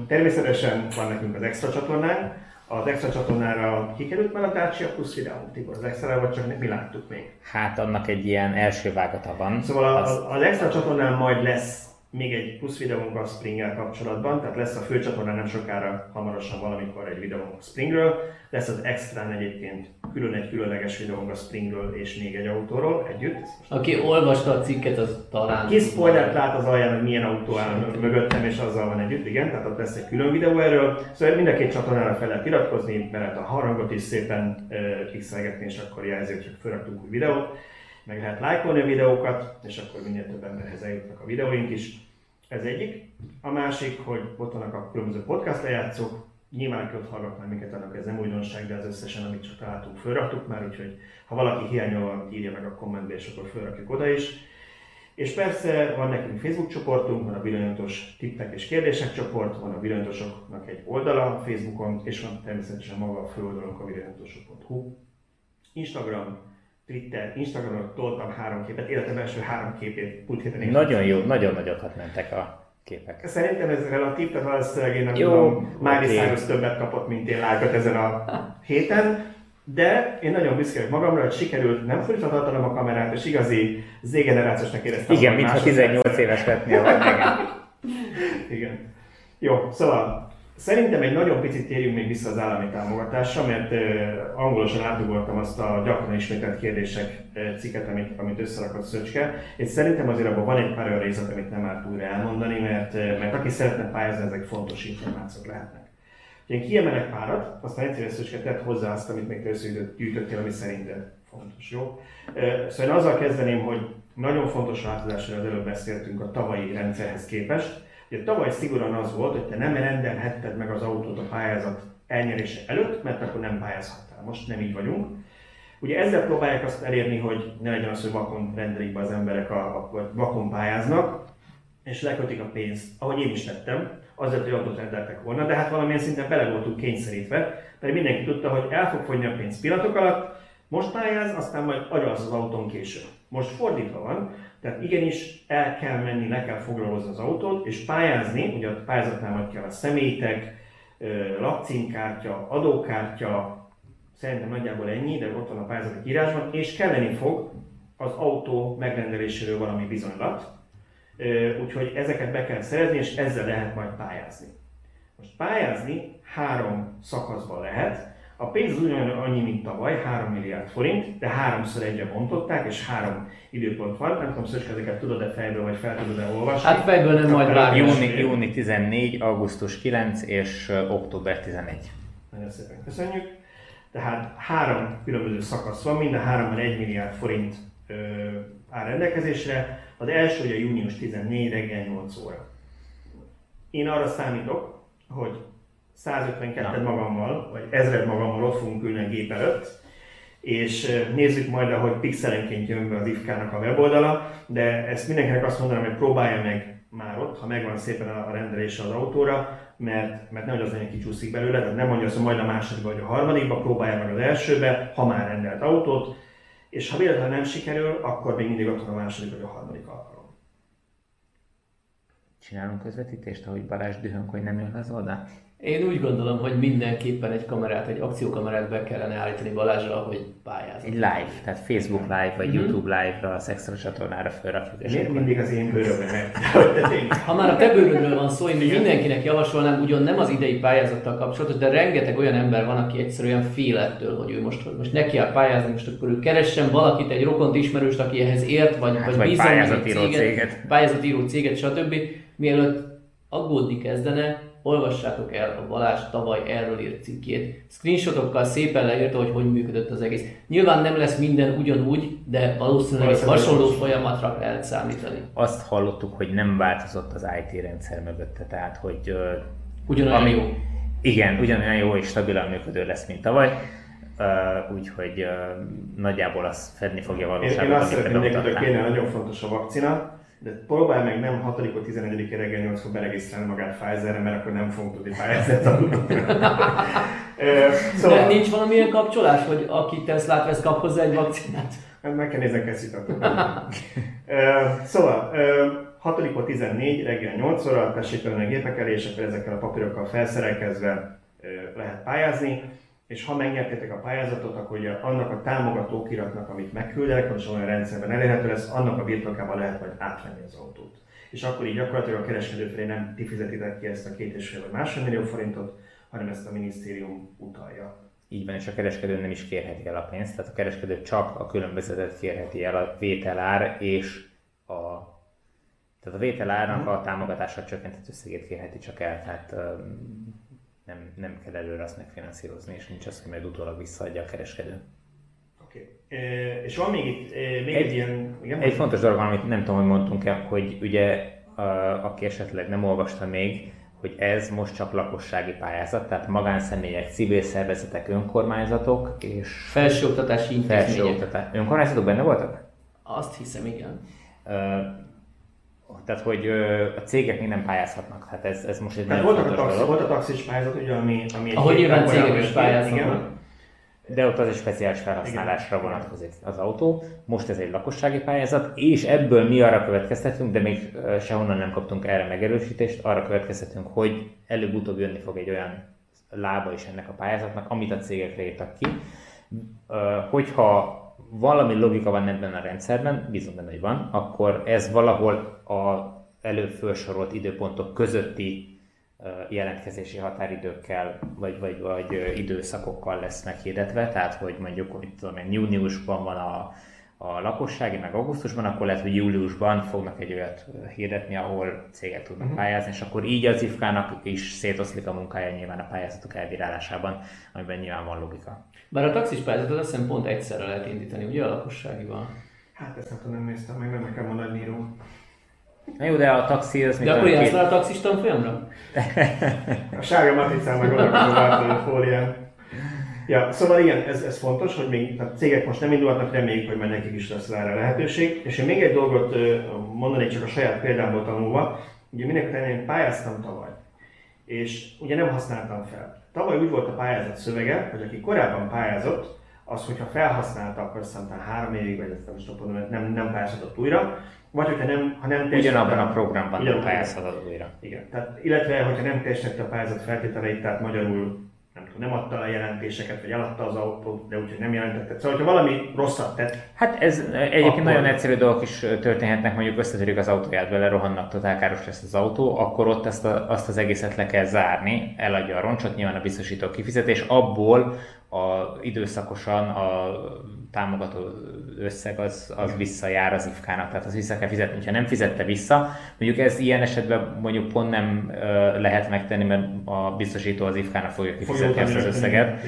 Természetesen van nekünk az extra csatornánk. Az extra csatornára kikerült már a Dacia Plus videó, Tibor, az extra vagy csak mi láttuk még. Hát annak egy ilyen első vágata van. Szóval az, az extra csatornán majd lesz még egy plusz videónk a Springgel kapcsolatban, tehát lesz a fő csatornán nem sokára, hamarosan valamikor egy videónk a Springről, lesz az extrán egyébként külön egy különleges videónk a Springről és még egy autóról együtt. Aki olvasta a cikket, az talán... Kis spoilert lát az alján, hogy milyen autó áll mögöttem, és azzal van együtt, igen, tehát ott lesz egy külön videó erről. Szóval mind a két csatornára fel lehet iratkozni, be lehet a harangot is szépen uh, és akkor jelzi, hogy csak felraktunk új videót. Meg lehet lájkolni a videókat, és akkor minél több emberhez eljutnak a videóink is. Ez egyik. A másik, hogy ott vannak a különböző podcast lejátszók, Nyilván, aki ott hallgat már minket, annak ez nem újdonság, de az összesen, amit csak találtunk, fölraktuk már, úgyhogy ha valaki hiányol valamit, írja meg a kommentbe, és akkor fölrakjuk oda is. És persze van nekünk Facebook csoportunk, van a Villanyatos tippek és kérdések csoport, van a Villanyatosoknak egy oldala Facebookon, és van természetesen maga a főoldalunk a villanyatosok.hu. Instagram, Twitter, Instagramon toltam három képet, életem első három képét múlt héten Nagyon jó, nagyon nagyokat mentek a képek. Szerintem ez relatív, tehát valószínűleg én nem Jó, tudom, oké. Cyrus többet kapott, mint én lájkot ezen a héten, de én nagyon büszke vagyok magamra, hogy sikerült, nem fordíthatatlanom a kamerát, és igazi Z-generációsnak éreztem. Igen, mintha másodperc. 18 éves vagy, igen. Igen. Jó, szóval Szerintem egy nagyon picit térjünk még vissza az állami támogatásra, mert angolosan átugoltam azt a gyakran ismételt kérdések cikket, amit, amit összerakott Szöcske, és szerintem azért abban van egy pár olyan részlet, amit nem árt újra elmondani, mert, mert aki szeretne pályázni, ezek fontos információk lehetnek. Én kiemelek párat, aztán egyszerűen Szöcske tett hozzá azt, amit még gyűjtöttél, ami szerinted fontos, jó? Szóval én azzal kezdeném, hogy nagyon fontos változás, hogy az előbb beszéltünk a tavalyi rendszerhez képest, Ugye tavaly szigorúan az volt, hogy te nem rendelhetted meg az autót a pályázat elnyerése előtt, mert akkor nem pályázhattál. Most nem így vagyunk. Ugye ezzel próbálják azt elérni, hogy ne legyen az, hogy vakon rendelik be az emberek, a, a, vagy vakon pályáznak, és lekötik a pénzt, ahogy én is tettem, azért, hogy autót rendeltek volna, de hát valamilyen szinten bele voltunk kényszerítve, mert mindenki tudta, hogy el fog fogyni a pénz pillanatok alatt, most pályáz, aztán majd agyalsz az autón később. Most fordítva van, tehát igenis el kell menni, le kell foglalkozni az autót, és pályázni, ugye a pályázatnál majd kell a személytek, lakcímkártya, adókártya, szerintem nagyjából ennyi, de ott van a pályázati írásban, és kelleni fog az autó megrendeléséről valami bizonylat. Úgyhogy ezeket be kell szerezni, és ezzel lehet majd pályázni. Most pályázni három szakaszban lehet. A pénz az ugyan annyi, mint tavaly, 3 milliárd forint, de háromszor egyre bontották, és három időpont van. Nem tudom, Szöcske, ezeket tudod-e fejből, vagy fel tudod-e olvasni? Hát fejből nem, majd vágni. Júni, júni 14, augusztus 9 és október 11. Nagyon szépen köszönjük. Tehát három különböző szakasz van, minden háromban 1 milliárd forint ö, áll rendelkezésre. Az első ugye június 14 reggel 8 óra. Én arra számítok, hogy 152 magammal, vagy ezred magammal ott fogunk ülni a gép előtt, és nézzük majd, ahogy pixelenként jön be az IFK-nak a weboldala, de ezt mindenkinek azt mondanám, hogy próbálja meg már ott, ha megvan szépen a rendelése az autóra, mert, mert nehogy az legyen kicsúszik belőle, tehát nem mondja azt, hogy majd a második vagy a harmadikba, próbálja meg az elsőbe, ha már rendelt autót, és ha véletlenül nem sikerül, akkor még mindig ott van a második vagy a harmadik alkalom. Csinálunk közvetítést, ahogy Balázs dühönk, hogy nem jön az oda? Én úgy gondolom, hogy mindenképpen egy kamerát, egy akciókamerát be kellene állítani Balázsra, hogy pályáz. Egy live, tehát Facebook live, vagy mm-hmm. YouTube live-ra, a Szextra csatornára felrakjuk. És Miért mindig az én bőrömben Ha már a te bőrödről van szó, én mindenkinek javasolnám, ugyan nem az idei pályázattal kapcsolatos, de rengeteg olyan ember van, aki egyszerűen fél ettől, hogy ő most, hogy most neki kell pályázni, most akkor ő keressen valakit, egy rokont ismerőst, aki ehhez ért, vagy, hát, vagy, vagy pályázatíró céget, céget. pályázatíró céget, stb. Mielőtt aggódni kezdene, olvassátok el a Balázs tavaly erről írt cikkét. Screenshotokkal szépen leírta, hogy hogy működött az egész. Nyilván nem lesz minden ugyanúgy, de valószínűleg egy hasonló folyamatra lehet számítani. Azt hallottuk, hogy nem változott az IT rendszer mögötte, tehát hogy... Ugyanolyan ami, jó. Igen, ugyanolyan jó és stabilan működő lesz, mint tavaly. Uh, úgyhogy uh, nagyjából azt fedni fogja valóságot. Én, én azt szeretném hogy kéne nagyon fontos a vakcina, de próbálj meg nem 6 vagy 11 reggel 8 kor beregisztrálni magát Pfizerre, mert akkor nem fogunk tudni Pfizer-t szóval... De nincs valamilyen kapcsolás, hogy aki Teslát vesz, kap hozzá egy vakcinát? Hát meg kell nézni a szóval, 6 14 reggel 8 óra, tessék a gépek elé, és akkor ezekkel a papírokkal felszerelkezve lehet pályázni és ha megnyertétek a pályázatot, akkor ugye annak a támogató kiratnak, amit megküldenek, és olyan rendszerben elérhető lesz, annak a birtokában lehet majd átvenni az autót. És akkor így gyakorlatilag a kereskedő felé nem ti fizetitek ki ezt a két és fél vagy másfél millió forintot, hanem ezt a minisztérium utalja. Így van, és a kereskedő nem is kérheti el a pénzt, tehát a kereskedő csak a különbözetet kérheti el a vételár és a tehát a vételárnak a támogatásra csökkentett összegét kérheti csak el, tehát nem, nem kell előre azt megfinanszírozni, és nincs az, hogy majd utólag visszaadja a kereskedő. Oké. Okay. E, és van még itt e, még egy, egy ilyen... Igen, egy fontos dolog, amit nem tudom, hogy mondtunk el, hogy ugye a, aki esetleg nem olvasta még, hogy ez most csak lakossági pályázat, tehát magánszemélyek, civil szervezetek, önkormányzatok és... Felsőoktatási intézmények. Felsőoktatási. Önkormányzatok benne voltak? Azt hiszem, igen. Tehát, hogy a cégek még nem pályázhatnak. Hát ez, ez most egy Tehát volt a, taxi, volt a taxis pályázat, ugye, ami, ami Ahogy nyilván cégek is pályázhatnak. De ott az egy speciális felhasználásra Igen. vonatkozik az autó. Most ez egy lakossági pályázat, és ebből mi arra következtetünk, de még sehonnan nem kaptunk erre megerősítést, arra következtetünk, hogy előbb-utóbb jönni fog egy olyan lába is ennek a pályázatnak, amit a cégekre írtak ki. Hogyha valami logika van ebben a rendszerben, bízom benne, hogy van, akkor ez valahol a előbb felsorolt időpontok közötti jelentkezési határidőkkel, vagy, vagy, vagy időszakokkal lesz meghirdetve, tehát hogy mondjuk, hogy tudom én, júniusban van a, a lakossági, meg augusztusban, akkor lehet, hogy júliusban fognak egy olyat hirdetni, ahol cégek tudnak uh-huh. pályázni, és akkor így az IFK-nak is szétoszlik a munkája nyilván a pályázatok elbírálásában, amiben nyilván van logika. Bár a taxis pályázatot azt hiszem pont egyszerre lehet indítani, ugye a lakosságival? Hát ezt nem néztem meg, nem nekem van nagy író. Na jó, de a taxi az... De akkor jársz a taxis tanfolyamra? a sárga matricán meg gondolkozom a fólián. Ja, szóval igen, ez, ez fontos, hogy még a cégek most nem indulhatnak, reméljük, hogy majd nekik is lesz erre lehetőség. És én még egy dolgot mondanék csak a saját példámból tanulva. Ugye mindenki én pályáztam tavaly, és ugye nem használtam fel. Tavaly úgy volt a pályázat szövege, hogy aki korábban pályázott, az, hogyha felhasználta, akkor aztán három évig, vagy ezt nem is tudom, nem, nem pályázhatott újra, vagy hogyha nem, ha nem Ugyanabban a programban nem pályázhatod újra. Igen. Tehát, illetve, hogyha nem teljesítette a pályázat feltételeit, tehát magyarul nem, tudom, nem adta a jelentéseket, vagy eladta az autót, de úgyhogy nem jelentette. Szóval, hogyha valami rosszat tett. Hát ez egyébként akkor... nagyon egyszerű dolgok is történhetnek, mondjuk összetörjük az autóját, vele rohannak, totál káros lesz az autó, akkor ott ezt a, azt az egészet le kell zárni, eladja a roncsot, nyilván a biztosító kifizetés, abból a, időszakosan a támogató összeg az, az visszajár az IFK-nak, tehát az vissza kell fizetni. Ha nem fizette vissza, mondjuk ez ilyen esetben mondjuk pont nem lehet megtenni, mert a biztosító az IFK-nak fogja kifizetni ezt az összeget,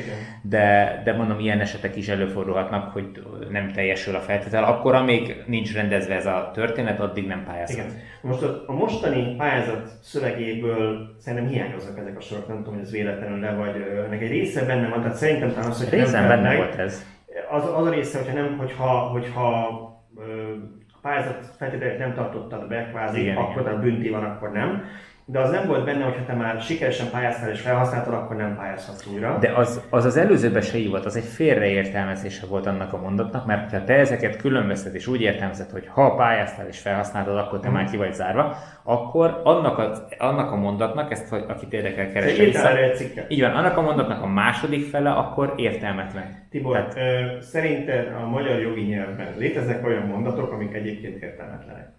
de, de mondom, ilyen esetek is előfordulhatnak, hogy nem teljesül a feltétel. Akkor, amíg nincs rendezve ez a történet, addig nem pályázhat. Igen. Most a, a mostani pályázat szövegéből szerintem hiányoznak ezek a sorok, nem tudom, hogy ez véletlenül le, vagy ennek egy része benne van, tehát szerintem talán az, hogy Részen benne meg, volt ez az, az a része, hogyha, nem, hogyha, hogyha a pályázat feltételeit nem tartottad be, kvázi, igen, akkor igen. a bünti van, akkor nem de az nem volt benne, hogy ha te már sikeresen pályáztál és felhasználtad, akkor nem pályázhatsz újra. De az, az az előzőben se így volt, az egy félreértelmezése volt annak a mondatnak, mert ha te ezeket különböztet és úgy értelmezed, hogy ha pályáztál és felhasználtad, akkor te mm. már ki vagy zárva, akkor annak a, annak a mondatnak, ezt akit érdekel keresse vissza, így van, annak a mondatnak a második fele akkor értelmetlen. Tibor, Tehát, ö, szerinted a magyar jogi nyelvben léteznek olyan mondatok, amik egyébként értelmetlenek?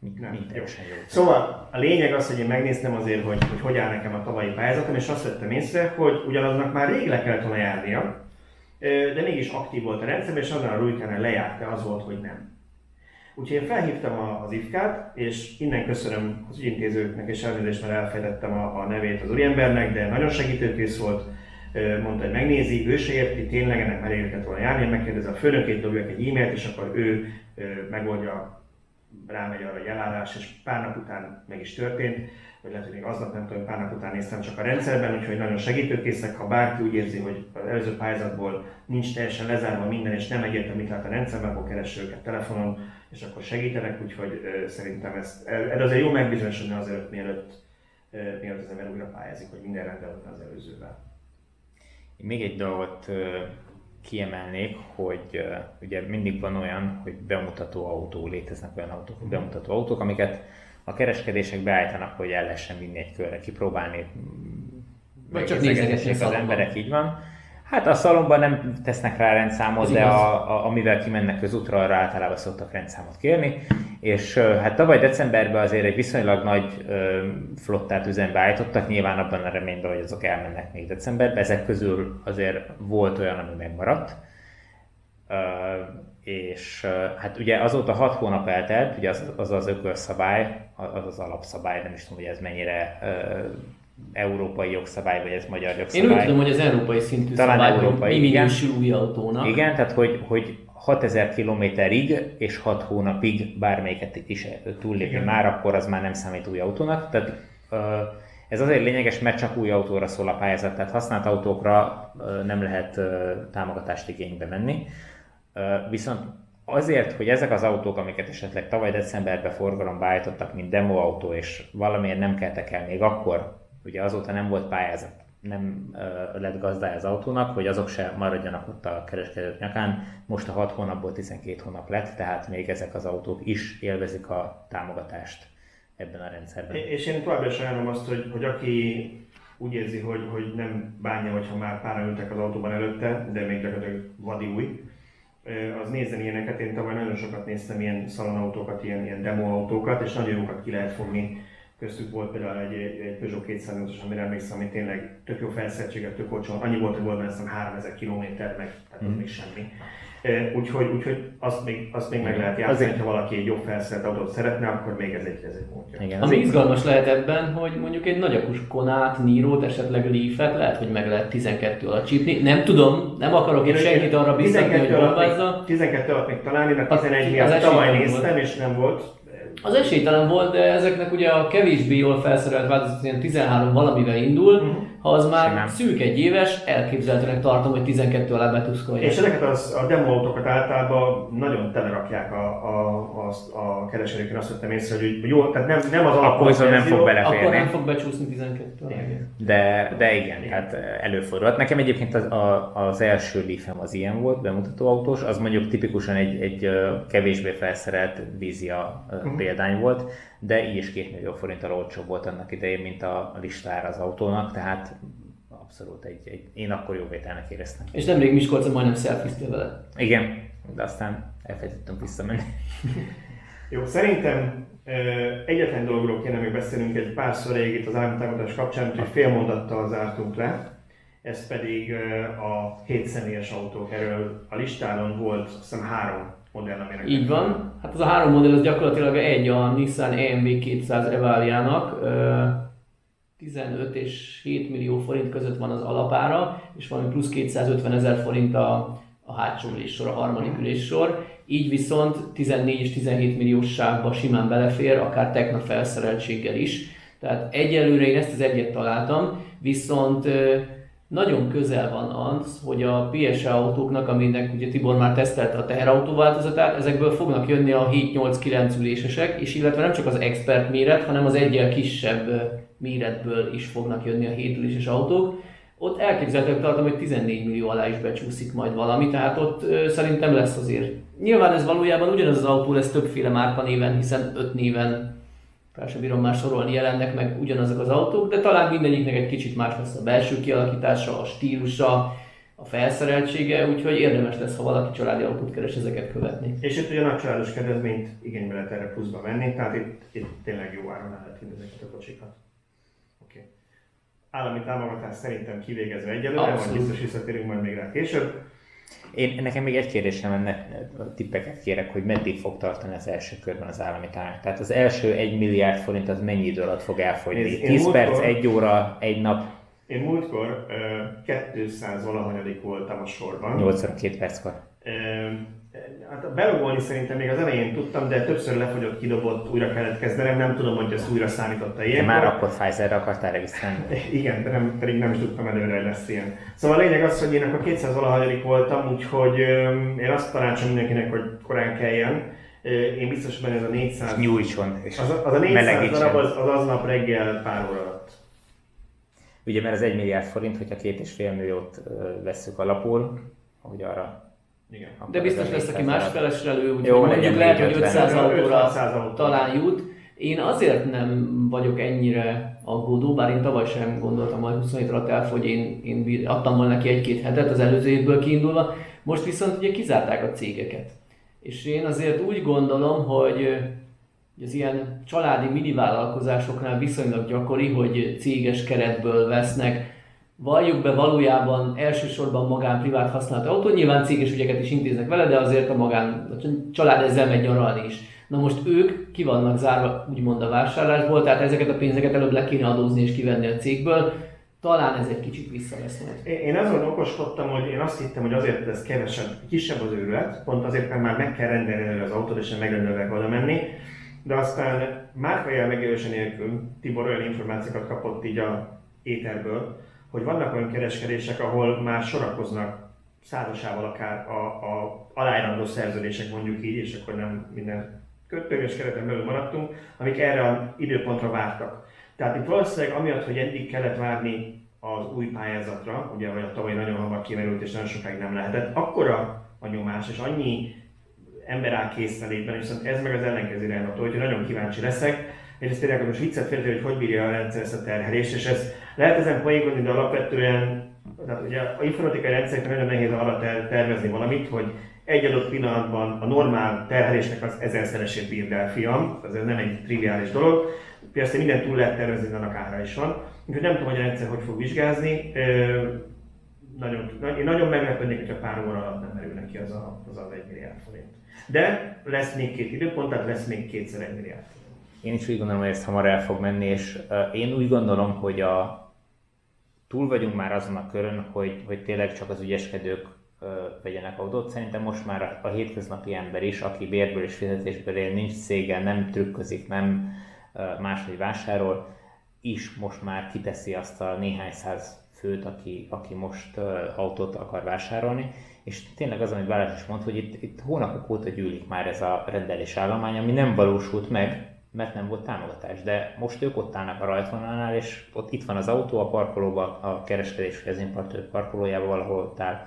Nem. Mind jó. jó. Szóval a lényeg az, hogy én megnéztem azért, hogy hogy, hogy áll nekem a tavalyi pályázatom, és azt vettem észre, hogy ugyanaznak már rég le kellett volna járnia, de mégis aktív volt a rendszer, és azon a rújkánál lejárt, de az volt, hogy nem. Úgyhogy én felhívtam az IFK-t, és innen köszönöm az ügyintézőknek, és elnézést, mert elfejtettem a, a nevét az úriembernek, de nagyon segítőkész volt, mondta, hogy megnézi, ő se érti, tényleg ennek már kellett volna járni, megkérdezi a főnökét, dobjak egy e-mailt, és akkor ő megoldja rámegy arra egy elárás, és pár nap után meg is történt, vagy lehet, hogy még aznap nem tudom, pár nap után néztem csak a rendszerben, úgyhogy nagyon segítőkészek, ha bárki úgy érzi, hogy az előző pályázatból nincs teljesen lezárva minden, és nem egyértelmű, mit lát a rendszerben, akkor keresse őket telefonon, és akkor segítenek, úgyhogy ö, szerintem ez, ez azért jó megbizonyosodni azért, mielőtt, ö, mielőtt az ember újra pályázik, hogy minden rendben van az előzővel. Még egy dolgot kiemelnék, hogy ugye mindig van olyan, hogy bemutató autó, léteznek olyan autók, hogy bemutató autók, amiket a kereskedések beállítanak, hogy el lehessen vinni egy körre, kipróbálni, vagy csak nézegessék az emberek, így van Hát a szalomban nem tesznek rá rendszámot, de a, a, amivel kimennek közútra, arra általában szoktak rendszámot kérni. És hát tavaly decemberben azért egy viszonylag nagy ö, flottát üzembe állítottak, nyilván abban a reményben, hogy azok elmennek még decemberben. Ezek közül azért volt olyan, ami megmaradt. Ö, és hát ugye azóta 6 hónap eltelt, ugye az az, az ökölszabály, az az alapszabály, nem is tudom, hogy ez mennyire európai jogszabály, vagy ez magyar jogszabály. Én úgy tudom, hogy az európai szintű Talán szabály, európai, mi minősül új autónak. Igen, tehát hogy, hogy 6000 kilométerig és 6 hónapig bármelyiket is túllépni már, akkor az már nem számít új autónak. Tehát ez azért lényeges, mert csak új autóra szól a pályázat, tehát használt autókra nem lehet támogatást igénybe venni. Viszont azért, hogy ezek az autók, amiket esetleg tavaly decemberben forgalomba állítottak, mint demoautó, és valamiért nem keltek el még akkor ugye azóta nem volt pályázat, nem uh, lett gazdája az autónak, hogy azok se maradjanak ott a kereskedők nyakán. Most a 6 hónapból 12 hónap lett, tehát még ezek az autók is élvezik a támogatást ebben a rendszerben. És én továbbra is ajánlom azt, hogy, hogy aki úgy érzi, hogy, hogy nem bánja, hogyha már páran ültek az autóban előtte, de még gyakorlatilag vadi új, az nézzen ilyeneket. Én tavaly nagyon sokat néztem ilyen szalonautókat, ilyen, ilyen demoautókat, és nagyon jókat ki lehet fogni Köztük volt például egy, egy Peugeot 208-as, amire emlékszem, ami tényleg tök jó felszereltséget, tök olcsó. Annyi volt, hogy volt benne 3000 km, meg tehát az mm. még semmi. Úgyhogy, úgyhogy azt még, azt még meg lehet játszani, ha valaki egy jobb felszerelt autót szeretne, akkor még ez egy, ez egy módja. Igen, Ami izgalmas lehet ebben, hogy mondjuk egy nagyakus konát, nírót, esetleg leafet lehet, hogy meg lehet 12 alatt csípni. Nem tudom, nem akarok én senkit arra biztatni, hogy bombázza. 12 alatt még találni, mert 11 miatt tavaly néztem, és nem volt az esélytelen volt, de ezeknek ugye a kevésbé jól felszerelt változat ilyen 13 valamivel indul, uh-huh. Az már Simán. szűk egy éves, elképzelhetőnek tartom, hogy 12 alá betuszkolja. És ezeket az, a demóautókat általában nagyon telerakják a, a, a, a kereskedők, azt vettem észre, hogy jó, tehát nem, nem az Akkor viszont nem fog beleférni. Akkor nem fog becsúszni 12 alá. De, de igen, igen, hát előfordulhat. Nekem egyébként az, a, az első Leafem az ilyen volt, bemutató autós, az mondjuk tipikusan egy, egy kevésbé felszerelt vízia uh-huh példány volt, de így is 2 millió forinttal olcsóbb volt annak idején, mint a listára az autónak, tehát abszolút egy, egy én akkor jó vételnek éreztem. És nemrég Miskolcon majdnem szelfiztél vele. Igen, de aztán elfelejtettünk visszamenni. jó, szerintem egyetlen dologról kéne még beszélnünk egy pár szor itt az államtámadás kapcsán, hogy fél mondattal zártunk le. Ez pedig a 7 személyes autók. Erről a listálon volt azt hiszem három modell, amire Így van. Hát az a három modell az gyakorlatilag egy a Nissan EMB 200 Evalia-nak. 15 és 7 millió forint között van az alapára, és valami plusz 250 ezer forint a, a hátsó üléssor, a harmadik üléssor. Így viszont 14 és 17 milliós sávba simán belefér, akár techna felszereltséggel is. Tehát egyelőre én ezt az egyet találtam, viszont nagyon közel van az, hogy a PSA autóknak, aminek ugye Tibor már tesztelte a teherautó változatát, ezekből fognak jönni a 7-8-9 ülésesek, és illetve nem csak az expert méret, hanem az egyel kisebb méretből is fognak jönni a 7 üléses autók. Ott elképzelhetően tartom, hogy 14 millió alá is becsúszik majd valami, tehát ott ö, szerintem lesz azért. Nyilván ez valójában ugyanaz az autó lesz többféle márka néven, hiszen 5 néven fel sem bírom már sorolni, jelennek meg ugyanazok az autók, de talán mindegyiknek egy kicsit más lesz a belső kialakítása, a stílusa, a felszereltsége, úgyhogy érdemes lesz, ha valaki családi autót keres, ezeket követni. És itt ugyan a családos kedvezményt igénybe lehet erre pluszba venni, tehát itt, itt tényleg jó áron lehet hinni ezeket a kocsikat. Oké. Okay. Állami támogatás szerintem kivégezve egyelőre, majd biztos visszatérünk majd még rá később. Én, nekem még egy kérdésem lenne, tippeket kérek, hogy meddig fog tartani az első körben az állami támogatás. Tehát az első egy milliárd forint az mennyi idő alatt fog elfogyni? Nézd, 10 perc, egy óra, egy nap? Én múltkor uh, 200 valahanyadik voltam a sorban. 82 perckor. Uh, Hát belogolni szerintem még az elején tudtam, de többször lefogyott, kidobott, újra kellett kezdenem, nem tudom, hogy ezt újra számította ilyen. már akkor Pfizer-re akartál regisztrálni? Igen, de nem, pedig nem is tudtam előre, hogy lesz ilyen. Szóval a lényeg az, hogy én akkor 200 valahanyadik voltam, úgyhogy én azt tanácsom mindenkinek, hogy korán keljen. Én biztos, hogy ez a 400... Nyújtson, és az, az a 400 darab az, az aznap reggel pár óra alatt. Ugye, mert az 1 milliárd forint, hogyha két és fél milliót veszük alapul, hogy arra igen. De biztos lesz, aki más felesrelő, úgyhogy Jó, mondjuk lehet, hogy 500 autóra talán jut. Én azért nem vagyok ennyire aggódó, bár én tavaly sem gondoltam, hogy 27 alatt elfogy, én, én adtam volna neki egy-két hetet az előző évből kiindulva. Most viszont ugye kizárták a cégeket. És én azért úgy gondolom, hogy az ilyen családi mini vállalkozásoknál viszonylag gyakori, hogy céges keretből vesznek valljuk be valójában elsősorban magán privát használat autó, nyilván céges ügyeket is intéznek vele, de azért a magán a család ezzel megy nyaralni is. Na most ők ki vannak zárva úgymond a vásárlásból, tehát ezeket a pénzeket előbb le kéne adózni és kivenni a cégből, talán ez egy kicsit visszavesz majd. Én azon okoskodtam, hogy én azt hittem, hogy azért ez kevesebb, kisebb az őrület, pont azért, mert már meg kell rendelni az autót, és megrendelőleg oda menni, de aztán márkajel megjelölése nélkül Tibor olyan információkat kapott így a éterből, hogy vannak olyan kereskedések, ahol már sorakoznak százasával akár a, a aláírandó szerződések mondjuk így, és akkor nem minden kötőges kereten belül maradtunk, amik erre a időpontra vártak. Tehát itt valószínűleg amiatt, hogy eddig kellett várni az új pályázatra, ugye, hogy a tavaly nagyon hamar kimerült és nagyon sokáig nem lehetett, akkora a nyomás és annyi ember áll készenlétben, viszont ez meg az ellenkező irányba, hogy nagyon kíváncsi leszek, egyrészt most viccet féltő, hogy hogy bírja a rendszer ezt a terhelést, és ez lehet ezen poénkodni, de alapvetően tehát ugye a informatikai rendszereknek nagyon nehéz arra tervezni valamit, hogy egy adott pillanatban a normál terhelésnek az ezerszeresét bír el, fiam, ez nem egy triviális dolog. persze minden túl lehet tervezni, annak ára is van. Úgyhogy nem tudom, hogy a rendszer hogy fog vizsgázni. Nagyon, én nagyon meglepődnék, hogyha pár óra alatt nem merülne ki az a, az, az 1 milliárd forint. De lesz még két időpont, tehát lesz még kétszer 1 milliárd. Én is úgy gondolom, hogy ez hamar el fog menni, és én úgy gondolom, hogy a, túl vagyunk már azon a körön, hogy, hogy tényleg csak az ügyeskedők vegyenek autót. Szerintem most már a, hétköznapi ember is, aki bérből és fizetésből él, nincs cége, nem trükközik, nem máshogy vásárol, is most már kiteszi azt a néhány száz főt, aki, aki most autót akar vásárolni. És tényleg az, amit Balázs is mond, hogy itt, itt hónapok óta gyűlik már ez a rendelés állomány, ami nem valósult meg, mert nem volt támogatás. De most ők ott állnak a rajtvonalnál, és ott itt van az autó a parkolóban, a kereskedés vezénypartőr parkolójában valahol ott áll.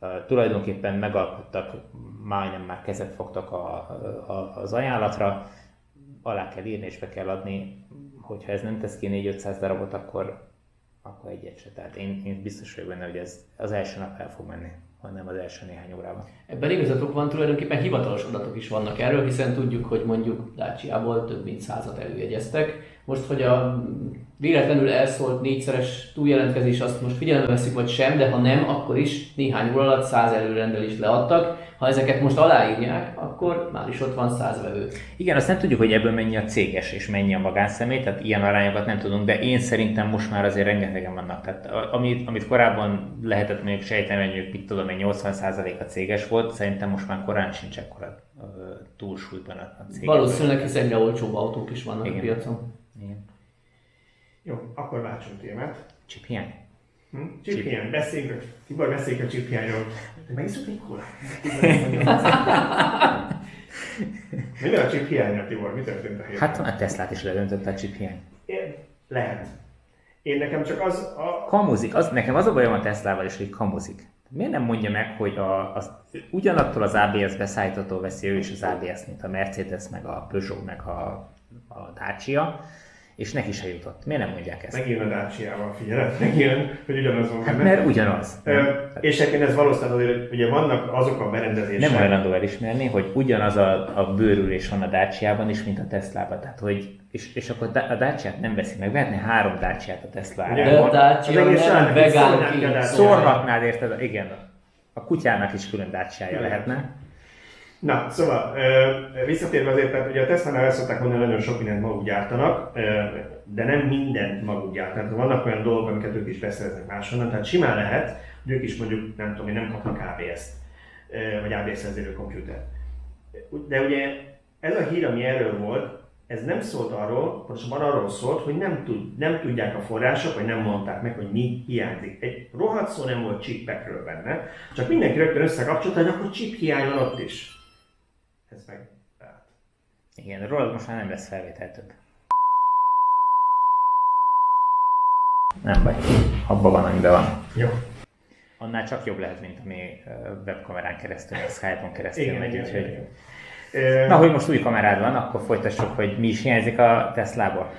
Uh, tulajdonképpen megalkottak, majdnem már kezet fogtak a, a, az ajánlatra, alá kell írni és be kell adni, hogyha ez nem tesz ki 4-500 darabot, akkor, akkor egyet se. Tehát én, én biztos vagyok benne, hogy ez az első nap el fog menni hanem az első néhány órában. Ebben igazatok van, tulajdonképpen hivatalos adatok is vannak erről, hiszen tudjuk, hogy mondjuk Dacia-ból több mint százat előjegyeztek. Most, hogy a véletlenül elszólt négyszeres túljelentkezés, azt most figyelembe veszik, vagy sem, de ha nem, akkor is néhány óra alatt száz előrendelést leadtak. Ha ezeket most aláírják, akkor már is ott van száz vevő. Igen, azt nem tudjuk, hogy ebből mennyi a céges és mennyi a magánszemély, tehát ilyen arányokat nem tudunk, de én szerintem most már azért rengetegen vannak. Tehát amit, amit korábban lehetett mondjuk sejteni, hogy mit tudom, hogy 80% a céges volt, szerintem most már korán sincs ekkora túlsúlyban a cég. Valószínűleg, hiszen egyre olcsóbb autók is vannak Igen. a piacon. Igen. Jó, akkor váltsunk témát. Csiphiány? Hm? Csiphiány, beszéljünk, Tibor, beszéljünk a csiphiányról. Megiszunk egy kólát? Minden a chip hiánya, Tibor, mi történt a héten? Hát a Teslát is ledöntött a chip hiány. Lehet. Én nekem csak az a... Kamuzik. Az, nekem az a bajom a Teslával is, hogy kamuzik. Miért nem mondja meg, hogy a, az, ugyanattól az ABS beszállítótól veszi ő is az ABS-t, mint a Mercedes, meg a Peugeot, meg a, a Dacia, és neki se jutott. Miért nem mondják ezt? Megint a Dacia-val figyelek, megint, hogy ugyanaz van hát mert ugyanaz. Ö, és egyébként ez valószínűleg hogy ugye vannak azok a berendezések. Nem hajlandó elismerni, hogy ugyanaz a, a bőrülés van a Dacia-ban is, mint a Tesla-ban. Tehát, hogy és, és akkor a Dacia-t nem veszi meg, vehetne három Dacia-t a tesla De a Dacia nem vegán Szórhatnád érted? Igen. A kutyának is külön dacia lehetne. Na, szóval visszatérve azért, tehát ugye a Tesla-nál ezt szokták mondani, nagyon sok mindent maguk gyártanak, de nem mindent maguk gyártanak. Vannak olyan dolgok, amiket ők is beszereznek máshonnan, tehát simán lehet, hogy ők is mondjuk, nem tudom, nem kapnak ABS-t, vagy ABS vezérő komputert. De ugye ez a hír, ami erről volt, ez nem szólt arról, pontosabban arról szólt, hogy nem, tud, nem tudják a források, vagy nem mondták meg, hogy mi hiányzik. Egy rohadt szó nem volt chipekről benne, csak mindenki rögtön összekapcsolta, hogy akkor chip hiány van ott is. Ez meg tehát. Igen, rólad most már nem lesz felvétel több. Nem baj, abban van, amiben van. Jó. Annál csak jobb lehet, mint ami webkamerán keresztül, a Skype-on keresztül igen, megy, úgyhogy... Na, hogy most új kamerád van, akkor folytassuk, hogy mi is hiányzik a Teslából.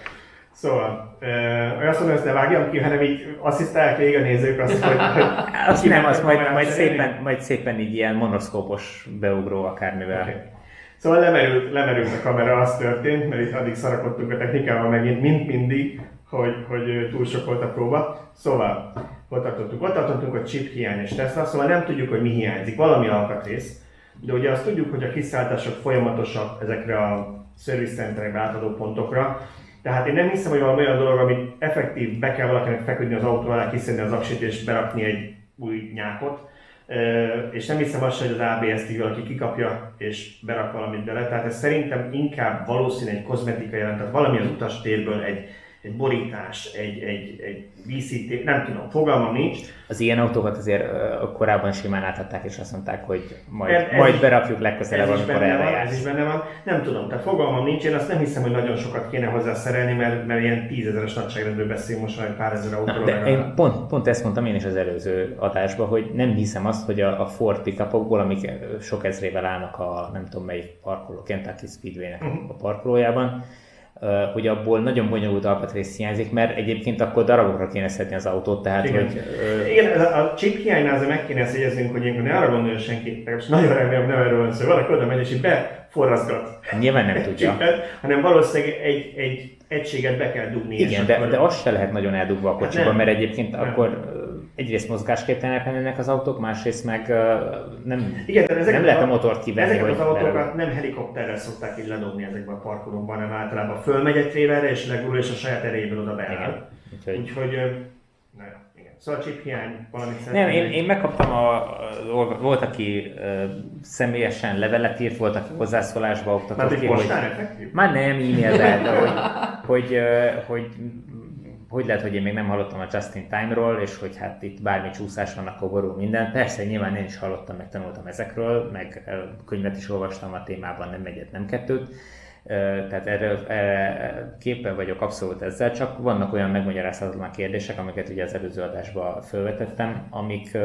Szóval, ö, azt mondom, hogy ne vágjam ki, hanem így asszisztálják végig a nézők azt, hogy... hogy azt nem, azt majd, majd, szépen, majd szépen így ilyen monoszkópos beugró akármivel. Okay. Szóval lemerült, lemerült a kamera, az történt, mert itt addig szarakodtunk a technikával megint, mint mindig, hogy, hogy túl sok volt a próba. Szóval, ott tartottunk, ott tartottunk, hogy chip hiányos Tesla, szóval nem tudjuk, hogy mi hiányzik, valami alkatrész, de ugye azt tudjuk, hogy a kiszállítások folyamatosak ezekre a service centerekbe átadó pontokra, tehát én nem hiszem, hogy valami olyan dolog, amit effektív be kell valakinek feküdni az autó alá, kiszedni az aksit és berakni egy új nyákot, és nem hiszem azt, hogy az ABS-t valaki kikapja és berak valamit bele. Tehát ez szerintem inkább valószínű egy kozmetika jelent, tehát valami az utastérből egy egy borítás, egy, egy, egy vízíték, nem tudom, fogalmam nincs. Az ilyen autókat azért korábban simán átadták, és azt mondták, hogy majd, ez, majd berakjuk legközelebb, amikor erre van, Ez is benne van, nem tudom, tehát fogalmam nincs, én azt nem hiszem, hogy nagyon sokat kéne hozzá szerelni, mert, mert ilyen tízezeres nagyságrendről beszél most már egy pár ezer autóról. De én pont, pont ezt mondtam én is az előző adásban, hogy nem hiszem azt, hogy a, a Ford pickupokból, amik sok ezrével állnak a nem tudom melyik parkoló, Kentucky Speedway-nek uh-huh. a parkolójában, hogy abból nagyon bonyolult alkatrész hiányzik, mert egyébként akkor darabokra kéne szedni az autót, tehát Igen. hogy... Igen, a, chip hiánynál azért meg kéne ezt jegyeznünk, hogy ilyenkor ne arra gondolja senki, most nagyon remélem nem erről van szó, valaki oda megy és így beforrazgat Nyilván nem tudja. chipet, hanem valószínűleg egy, egy egységet be kell dugni. Igen, de, de az se lehet nagyon eldugva a kocsiba, nem. mert egyébként Nem. akkor egyrészt mozgásképtelenek lennének az autók, másrészt meg nem, Igen, de ezeket nem lehet a a- motort kivenni. Ezeket az autókat nem helikopterrel szokták így ledobni ezekben a parkolókban, hanem általában fölmegy egy trélerre és legurul és a saját erejéből oda beáll. Úgyhogy... Úgyhogy, na igen. Szóval chip hiány valamit Nem, én, én megkaptam a, a, volt, aki ö, személyesen levelet írt, volt, aki hozzászólásba oktatott Már ki, hogy, már nem e-mailben, de hogy, hogy, hogy, hogy lehet, hogy én még nem hallottam a Justin Time-ról, és hogy hát itt bármi csúszás van, akkor borul minden. Persze, nyilván én is hallottam, meg tanultam ezekről, meg könyvet is olvastam a témában, nem egyet, nem kettőt. Tehát erre, erre képen vagyok abszolút ezzel, csak vannak olyan megmagyarázhatatlan kérdések, amiket ugye az előző adásban felvetettem, amik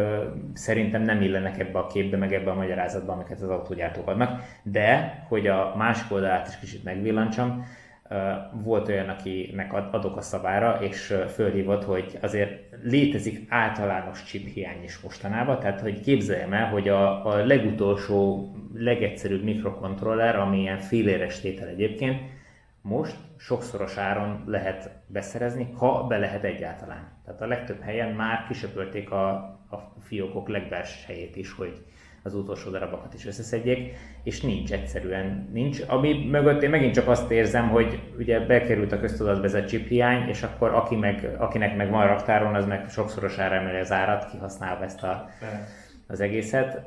szerintem nem illenek ebbe a képbe, meg ebbe a magyarázatba, amiket az autógyártók adnak, de hogy a másik oldalát is kicsit megvillancsam, volt olyan, akinek ad- adok a szavára, és fölhívott, hogy azért létezik általános chip hiány is mostanában, tehát hogy képzeljem el, hogy a, a legutolsó, legegyszerűbb mikrokontroller, ami ilyen féléres tétel egyébként, most sokszoros áron lehet beszerezni, ha be lehet egyáltalán. Tehát a legtöbb helyen már kisöpölték a, a fiókok legbelső helyét is, hogy az utolsó darabokat is összeszedjék, és nincs egyszerűen, nincs. Ami mögött én megint csak azt érzem, hogy ugye bekerült a köztudatba ez a chip hiány, és akkor aki meg, akinek meg van raktáron, az meg sokszorosára emeli az árat, kihasználva ezt a, De- az egészet,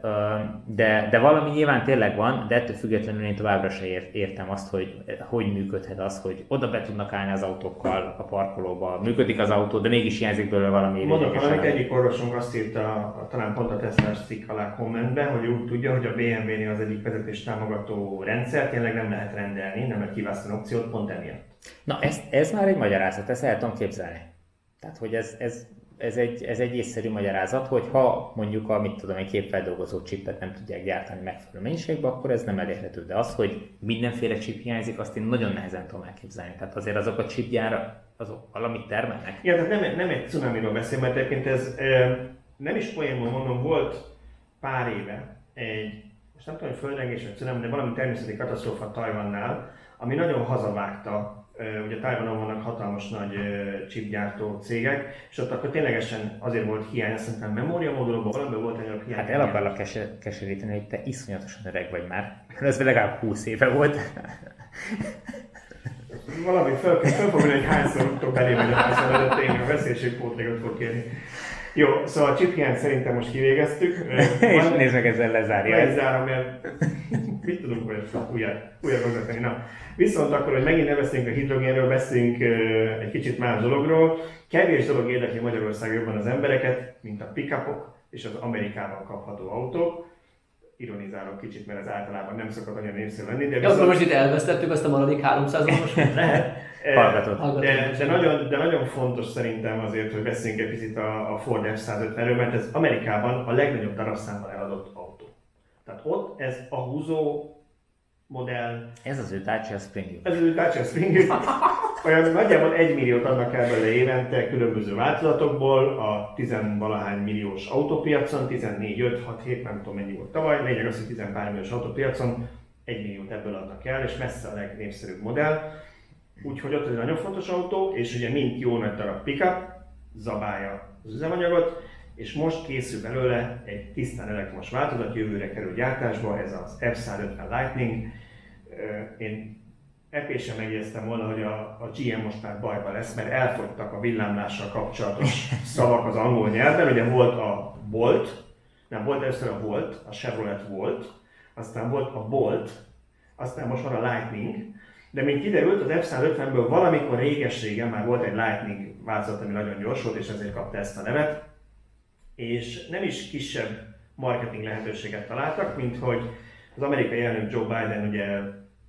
de, de valami nyilván tényleg van, de ettől függetlenül én továbbra se ért, értem azt, hogy hogy működhet az, hogy oda be tudnak állni az autókkal a parkolóba, működik az autó, de mégis hiányzik belőle valami Mondok valamit, egyik orvosunk azt írta, a, talán pont a Tesla cikk alá kommentben, hogy úgy tudja, hogy a BMW-nél az egyik vezetés támogató rendszer tényleg nem lehet rendelni, nem lehet kiválasztani opciót, pont emiatt. Na ez, ez már egy magyarázat, ezt el tudom képzelni. Tehát, hogy ez, ez, ez, egy, ez egy észszerű magyarázat, hogy ha mondjuk a, mit tudom, egy képfeldolgozó csipet nem tudják gyártani megfelelő mennyiségben, akkor ez nem elérhető. De az, hogy mindenféle chip hiányzik, azt én nagyon nehezen tudom elképzelni. Tehát azért azok a chipgyára, azok valamit termelnek. Igen, tehát nem, nem egy cunamiról beszél, mert egyébként ez nem is poénból mondom, volt pár éve egy, most nem tudom, hogy földrengés vagy cunami, de valami természeti katasztrófa Tajvannál, ami nagyon hazavágta, ugye Tajvanon vannak hatalmas nagy chipgyártó cégek, és ott akkor ténylegesen azért volt hiány, azt hiszem memóriamódulóban valamiben volt egy nagyobb hiány. Hát el akarlak kes- keseríteni, hogy te iszonyatosan öreg vagy már. Ez legalább 20 éve volt. Valami fog jönni, hogy hányszor tudtok belé vagy a hányszor előtt, én a veszélyeség pótlégot fog kérni. Jó, szóval a chip hiányt szerintem most kivégeztük. És nézd meg, ezzel lezárja. Le is Ez. zárom, mert mit tudunk újra, újra vezetni. Na, viszont akkor, hogy megint ne beszéljünk a hidrogénről, beszéljünk egy kicsit más dologról. Kevés dolog érdekli Magyarország jobban az embereket, mint a pickupok és az Amerikában kapható autók. Ironizálok kicsit, mert ez általában nem szokott annyira népszerű lenni, de Ja, akkor most itt elvesztettük azt a maradék 300 os lehet. Eh, Hallgatod. De, de, nagyon, de nagyon fontos szerintem azért, hogy beszéljünk egy picit a, a Ford F-150-ről, mert ez Amerikában a legnagyobb darabszámmal eladott. Tehát ott ez a húzó modell, Ez az ő Dacia Spring. ez az ő Dacia Spring, olyan nagyjából egy milliót adnak el belőle évente különböző változatokból, a 10 valahány milliós autópiacon, 14, 5, 6, 7, nem tudom mennyi volt tavaly, lényeg az, hogy 10 pár milliós autópiacon egy milliót ebből adnak el, és messze a legnépszerűbb modell. Úgyhogy ott ez egy nagyon fontos autó, és ugye mint jó nagy darab pickup, zabálja az üzemanyagot, és most készül belőle egy tisztán elektromos változat, jövőre kerül gyártásba, ez az F-150 Lightning. Én epésen megjegyeztem volna, hogy a, a GM most már bajban lesz, mert elfogytak a villámlással kapcsolatos szavak az angol nyelven. Ugye volt a Bolt, nem volt először a Volt, a Chevrolet Volt, aztán volt a Bolt, aztán most van a Lightning, de mint kiderült, az F-150-ből valamikor réges-régen már volt egy Lightning változat, ami nagyon gyors volt, és ezért kapta ezt a nevet. És nem is kisebb marketing lehetőséget találtak, mint hogy az amerikai elnök Joe Biden ugye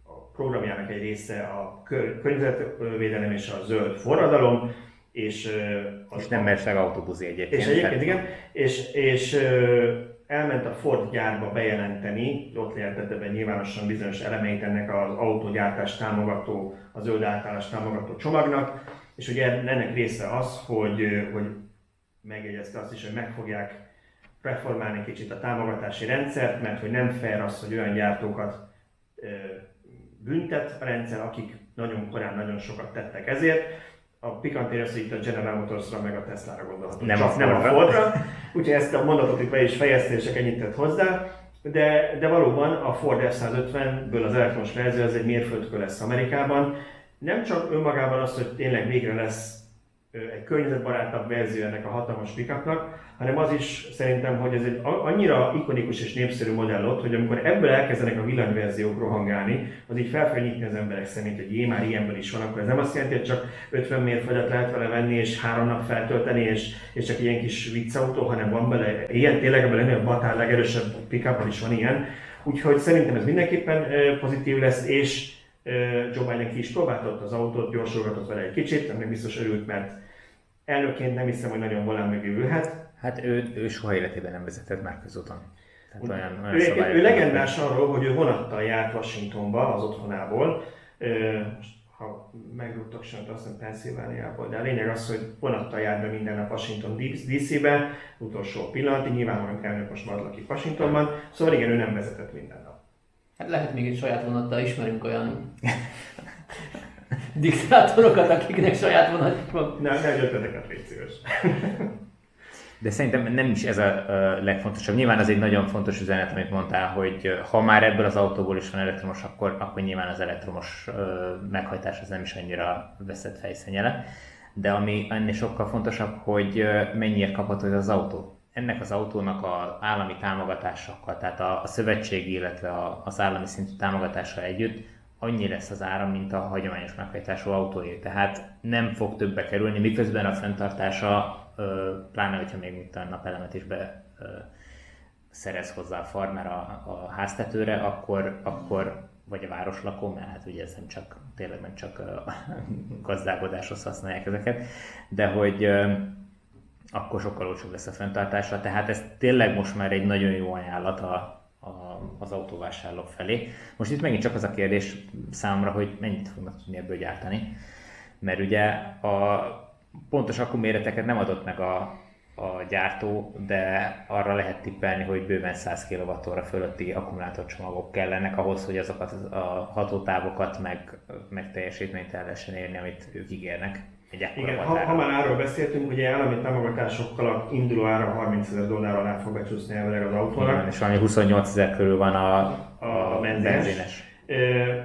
a programjának egy része a kör- környezetvédelem és a zöld forradalom, és, az És nem megy meg autóbuzi egyébként. és egyébként igen, és, és elment a Ford gyárba bejelenteni, ott jelentette be nyilvánosan bizonyos elemeit ennek az autógyártás támogató, az zöld átállás támogató csomagnak, és ugye ennek része az, hogy, hogy megjegyezte azt is, hogy meg fogják reformálni kicsit a támogatási rendszert, mert hogy nem fair az, hogy olyan gyártókat büntet a rendszer, akik nagyon korán nagyon sokat tettek ezért. A pikantér az, hogy itt a General Motorsra meg a Tesla-ra gondolhatunk, nem csak a nem a Fordra. Úgyhogy ezt a mondatot itt be is fejezte, és ennyit tett hozzá. De, de valóban a Ford F-150-ből az elektromos verzió az egy mérföldkő lesz Amerikában. Nem csak önmagában az, hogy tényleg végre lesz egy környezetbarátabb verzió ennek a hatalmas pickupnak, hanem az is szerintem, hogy ez egy annyira ikonikus és népszerű modell ott, hogy amikor ebből elkezdenek a villanyverziók rohangálni, az így fel kell nyitni az emberek szerint, hogy jé, már ilyenből is van, akkor ez nem azt jelenti, hogy csak 50 mérföldet lehet vele venni, és három nap feltölteni, és, és csak ilyen kis viccautó, hanem van bele ilyen, tényleg ebben lenni, a Batár legerősebb pickupban is van ilyen. Úgyhogy szerintem ez mindenképpen pozitív lesz, és Joe Biden ki is próbáltott az autót, gyorsolgatott vele egy kicsit, ennek biztos örült, mert elnökként nem hiszem, hogy nagyon volán mögé ülhet. Hát ő, ő soha életében nem vezetett már közúton. Tehát olyan, olyan ő, ő legendás arról, hogy ő vonattal járt Washingtonba, az otthonából, most ha megrúgtak sem, azt hiszem Pennsylvániából, de a lényeg az, hogy vonattal jár be minden nap Washington DC-be, utolsó pillanatig, nyilvánvalóan elnök most marad lakik Washingtonban, szóval igen, ő nem vezetett minden nap. Hát lehet még egy saját vonattal ismerünk olyan diktátorokat, akiknek saját vonatjuk van. Ne, ne ötleteket légy szíves. De szerintem nem is ez a legfontosabb. Nyilván az egy nagyon fontos üzenet, amit mondtál, hogy ha már ebből az autóból is van elektromos, akkor, akkor nyilván az elektromos meghajtás az nem is annyira veszett fejszennyele. De ami ennél sokkal fontosabb, hogy mennyire kapható ez az autó. Ennek az autónak az állami támogatásokkal, tehát a, a szövetségi, illetve a, az állami szintű támogatással együtt annyi lesz az ára, mint a hagyományos meghajtású autóé. Tehát nem fog többbe kerülni, miközben a fenntartása, pláne hogyha még mint a napelemet is be szerez hozzá a farmer a, a háztetőre, akkor, akkor vagy a városlakó, mert hát ugye ez nem csak, tényleg nem csak a gazdálkodáshoz használják ezeket, de hogy akkor sokkal olcsóbb lesz a fenntartása, tehát ez tényleg most már egy nagyon jó ajánlat a, a, az autóvásárlók felé. Most itt megint csak az a kérdés számomra, hogy mennyit fognak tudni ebből gyártani, mert ugye a pontos akkuméreteket nem adott meg a, a gyártó, de arra lehet tippelni, hogy bőven 100 kWh fölötti akkumulátorcsomagok kellenek ahhoz, hogy azokat a hatótávokat meg, meg teljesítményt el lehessen érni, amit ők ígérnek. Igen, ha, ha, már arról beszéltünk, ugye állami támogatásokkal a induló ára 30 ezer dollár alá fog becsúszni elvileg az autónak. Igen, és valami 28 ezer körül van a, a, a benzines. benzines.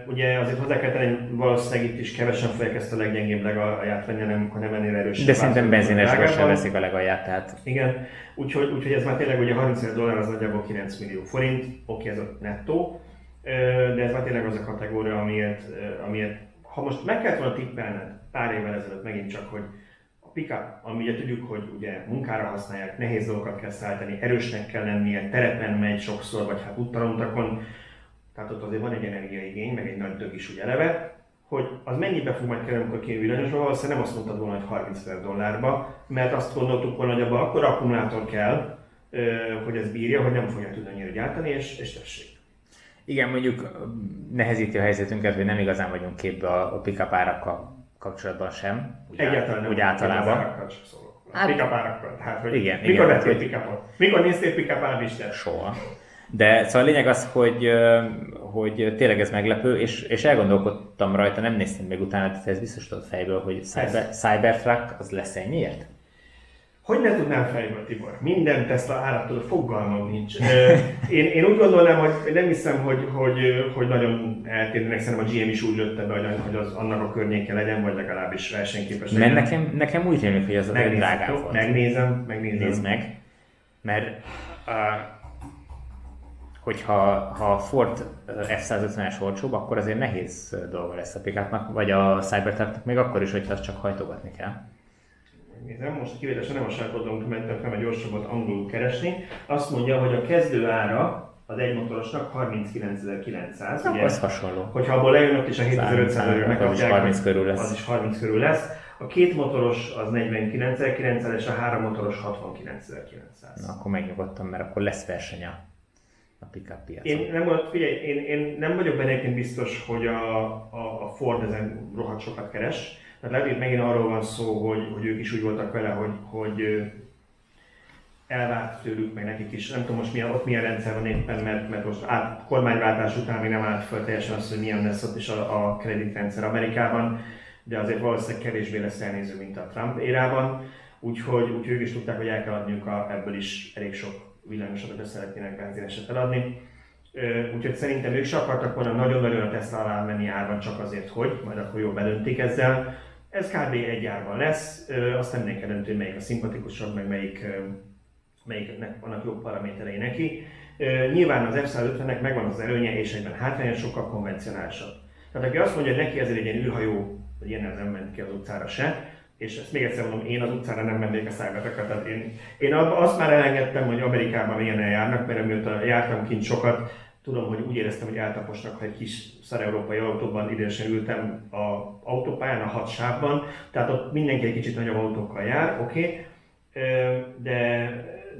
ugye azért hozzá kell tenni, valószínűleg itt is kevesen fogják ezt a leggyengébb legalját venni, nem, nem ennél erősebb. De szerintem benzinesben sem veszik a legalját, tehát... Igen, úgyhogy, úgyhogy ez már tényleg ugye 30 ezer dollár az nagyjából 9 millió forint, oké, ez a nettó, de ez már tényleg az a kategória, amiért, amiért ha most meg kellett volna tippelned pár évvel ezelőtt megint csak, hogy a pickup, ami ugye tudjuk, hogy ugye munkára használják, nehéz dolgokat kell szállítani, erősnek kell lennie, terepen megy sokszor, vagy hát úttarontakon, tehát ott azért van egy energiaigény, meg egy nagy dög is ugye eleve, hogy az mennyibe fog majd kerülni, amikor kijön villanyosba, valószínűleg nem azt mondtad volna, hogy 30 ezer dollárba, mert azt gondoltuk volna, hogy abban akkor akkumulátor kell, hogy ez bírja, hogy nem fogja tudni annyira gyártani, és, és tessék. Igen, mondjuk nehezíti a helyzetünket, hogy nem igazán vagyunk képbe a, a pick-up árakkal kapcsolatban sem. Úgy Egyáltalán nem. Úgy általában. Hát, pick-up árakkal. Tehát, hogy igen, mikor igen, vettél pick-upot? Mikor néztél pick-up árlistát? Soha. De szóval a lényeg az, hogy, hogy tényleg ez meglepő, és, és elgondolkodtam rajta, nem néztem még utána, tehát ez biztos tudod fejből, hogy Cyber, Cybertruck az lesz ennyiért? Hogy ne tudnám fejből, Tibor? Minden Tesla árattól fogalmam nincs. Én, én úgy gondolnám, hogy nem hiszem, hogy, hogy, hogy nagyon eltérnek, szerintem a GM is úgy lőtte be, hogy az annak a környéke legyen, vagy legalábbis versenyképes legyen. Mert nekem, nekem úgy tűnik, hogy ez a drágább volt. Megnézem, megnézem. Nézd meg. Mert uh, hogyha ha a Ford F-150-es olcsóbb, akkor azért nehéz dolga lesz a pikátnak, vagy a Cybertrucknak, még akkor is, hogyha azt csak hajtogatni kell nézem, most kivételesen nem a sarkodon mentem fel, mert gyorsabbat angolul keresni, azt mondja, hogy a kezdő ára az egymotorosnak 39.900. ugye, az hasonló. Hogyha abból lejönnek és a 7500 euró megkapják, 30 körül lesz. az is 30 körül lesz. A két motoros az 49.900 és a három motoros 69.900. Na, akkor megnyugodtam, mert akkor lesz verseny a, a pickup piacon. Én nem, figyelj, én, én nem vagyok benne biztos, hogy a, a, a Ford ezen rohadt sokat keres. Tehát lehet, hogy megint arról van szó, hogy, hogy ők is úgy voltak vele, hogy, hogy elvárt tőlük, meg nekik is. Nem tudom most milyen, ott milyen rendszer van éppen, mert, mert most át, kormányváltás után még nem állt föl teljesen az, hogy milyen lesz ott is a, a kreditrendszer Amerikában, de azért valószínűleg kevésbé lesz elnéző, mint a Trump érában. Úgyhogy, úgyhogy ők is tudták, hogy el kell adniuk a, ebből is elég sok villamosat, hogyha szeretnének benzineset eladni. Úgyhogy szerintem ők se akartak volna nagyon-nagyon a Tesla alá menni árban csak azért, hogy majd akkor jól bedöntik ezzel. Ez kb. egy árban lesz, azt nem mindenki eldönti, hogy melyik a szimpatikusabb, meg melyik, melyiknek vannak jobb paraméterei neki. Nyilván az F-150-nek megvan az előnye, és egyben hátránya sokkal konvencionálisabb. Tehát aki azt mondja, hogy neki ezért egy ilyen űrhajó, vagy ilyen nem ment ki az utcára se, és ezt még egyszer mondom, én az utcára nem mennék a szállgatakra, tehát én, én azt már elengedtem, hogy Amerikában milyen eljárnak, mert amióta jártam kint sokat, tudom, hogy úgy éreztem, hogy eltaposnak, ha egy kis szar európai autóban idősen ültem a autópályán, a hat sávban, tehát ott mindenki egy kicsit nagyobb autókkal jár, oké, okay. de,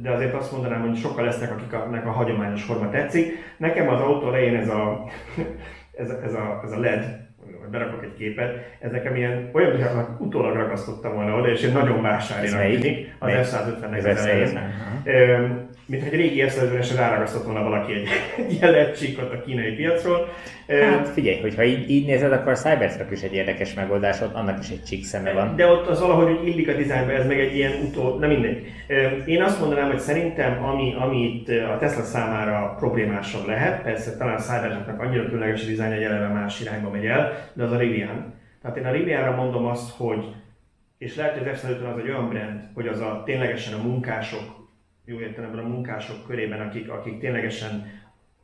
de azért azt mondanám, hogy sokkal lesznek, akiknek a hagyományos forma tetszik. Nekem az autó elején ez a, ez, ez, a, ez a LED, hogy berakok egy képet, ez nekem ilyen olyan, mintha utólag ragasztottam volna oda, és én nagyon melyik? tűnik, az Melyik? F-150-nek Ez az elején. F-150, aha. Ö, mint egy régi f ráragasztott volna valaki egy, egy ilyen LED csíkot a kínai piacról. Hát figyelj, hogyha így, így nézed, akkor a Cybertruck is egy érdekes megoldás, ott annak is egy csík szeme van. De ott az valahogy úgy illik a dizájnba, ez meg egy ilyen utó, nem mindegy. Én azt mondanám, hogy szerintem ami, ami itt a Tesla számára problémásabb lehet, persze talán a Cybertrucknak annyira különleges a dizájn, hogy eleve más irányba megy el, de az a Rivian. Tehát én a Rivianra mondom azt, hogy és lehet, hogy az F-150 az egy olyan brand, hogy az a ténylegesen a munkások, jó értelemben a munkások körében, akik, akik ténylegesen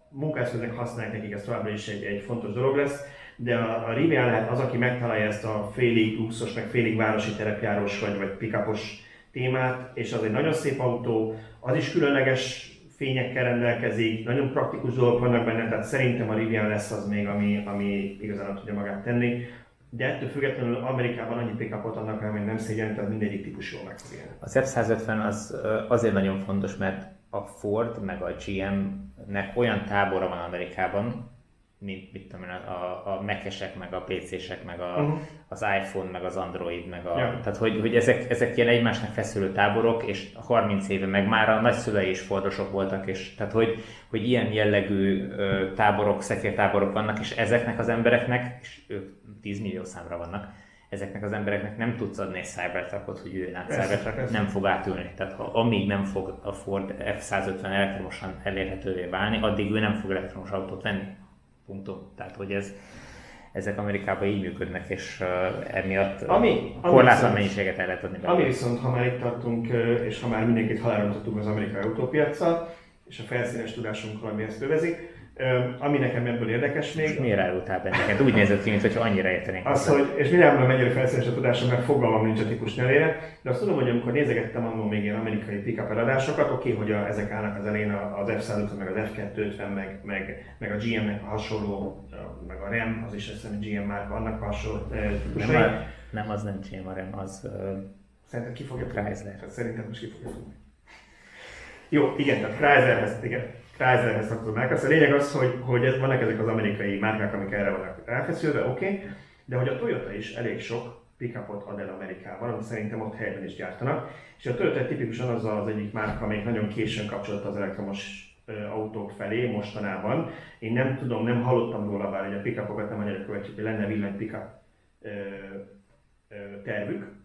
munkászköznek használják nekik, ez továbbra is egy, egy fontos dolog lesz, de a, a Rivian lehet az, aki megtalálja ezt a félig luxus, meg félig városi terepjárós vagy, vagy pickupos témát, és az egy nagyon szép autó, az is különleges fényekkel rendelkezik, nagyon praktikus dolgok vannak benne, tehát szerintem a Rivian lesz az még, ami, ami igazán tudja magát tenni. De ettől függetlenül Amerikában annyi pickupot adnak el, hogy nem szégyen, tehát mindegyik típus jól meg fog élni. Az F-150 az azért nagyon fontos, mert a Ford meg a GM-nek olyan tábora van Amerikában, mint mit tudom én, a, a, a Mac-esek, meg a PC-sek, meg a, Mhm. Az iPhone, meg az Android, meg a... Ja. Tehát, hogy, hogy ezek, ezek ilyen egymásnak feszülő táborok, és 30 éve meg már a nagyszülei is Fordosok voltak, és tehát, hogy, hogy ilyen jellegű ö, táborok, szekértáborok vannak, és ezeknek az embereknek, és ők 10 millió számra vannak, ezeknek az embereknek nem tudsz adni egy Cybertruckot, hogy üljön át Persze, Cybertruck, persze. nem fog átülni. Tehát ha, amíg nem fog a Ford F-150 elektromosan elérhetővé válni, addig ő nem fog elektromos autót venni. Punktum. Tehát, hogy ez, ezek Amerikában így működnek, és uh, emiatt Ami- ami korlátlan mennyiséget el lehet adni Ami belőle. viszont, ha már itt tartunk, és ha már mindenkit halálra az amerikai autópiacsal, és a felszínes tudásunkról, ami ezt övezik, ami nekem ebből érdekes És még, miért árultál bennünket? Úgy nézett ki, mintha annyira értenénk. az, hozzá. hogy, és mondom, mennyire felszínes a tudásom, mert fogalmam nincs a típus nevére, de azt tudom, hogy amikor nézegettem annól még ilyen amerikai pick-up eladásokat, oké, hogy a, ezek állnak az elején az F-150, meg az F-250, meg, meg, meg a GM-nek a hasonló, meg a RAM, az is azt hiszem, GM márka, annak a hasonló nem, típusai. a, nem az nem GM, hanem az uh, Szerintem ki fogja. Chrysler. Szerintem most ki fogja tudni. Jó, igen, tehát Chryslerhez, igen, Chryslerhez tartozó márka. Szóval a lényeg az, hogy, hogy ez, vannak ezek az amerikai márkák, amik erre vannak elfeszülve, oké, okay, de hogy a Toyota is elég sok pickupot ad el Amerikában, amit szerintem ott helyben is gyártanak. És a Toyota tipikusan az az egyik márka, amelyik nagyon későn kapcsolódott az elektromos autók felé mostanában. Én nem tudom, nem hallottam róla, bár hogy a pickupokat nem annyira követjük, hogy lenne villany pickup tervük,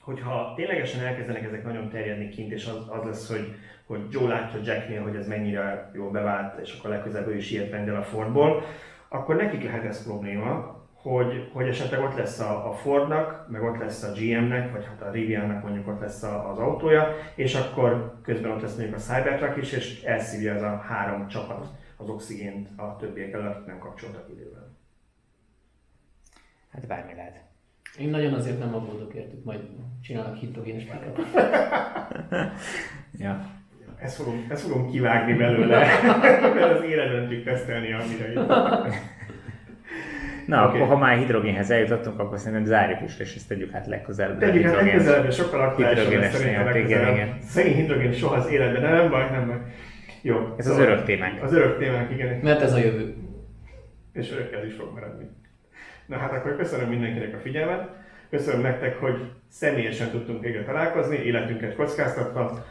hogyha ténylegesen elkezdenek ezek nagyon terjedni kint, és az, az lesz, hogy, hogy Joe látja Jacknél, hogy ez mennyire jól bevált, és akkor legközelebb ő is ilyet rendel a Fordból, akkor nekik lehet ez probléma, hogy, hogy esetleg ott lesz a, a Fordnak, meg ott lesz a GM-nek, vagy hát a Riviannak mondjuk ott lesz a, az autója, és akkor közben ott lesz mondjuk a Cybertruck is, és elszívja ez a három csapat az oxigént a többiek elől, akik nem kapcsoltak időben. Hát bármi lehet. Én nagyon azért nem aggódok értük, majd csinálnak hidrogénes pickupot. Ja. Ezt fogom, ezt fogom kivágni belőle, mert az életben tudjuk tesztelni, amire itt. Na, Oké. akkor ha már hidrogénhez eljutottunk, akkor szerintem zárjuk is, és ezt tegyük hát legközelebb. Tegyük hát legközelebb, sokkal aktuálisabb lesz szerintem igen, igen. Szegény hidrogén soha az életben, de nem baj, nem baj. Jó. szóval Ez az örök témánk. Az örök témánk, igen. Mert ez a jövő. és örök ez is fog maradni. Na hát akkor köszönöm mindenkinek a figyelmet, köszönöm nektek, hogy személyesen tudtunk végre találkozni, életünket kockáztatva,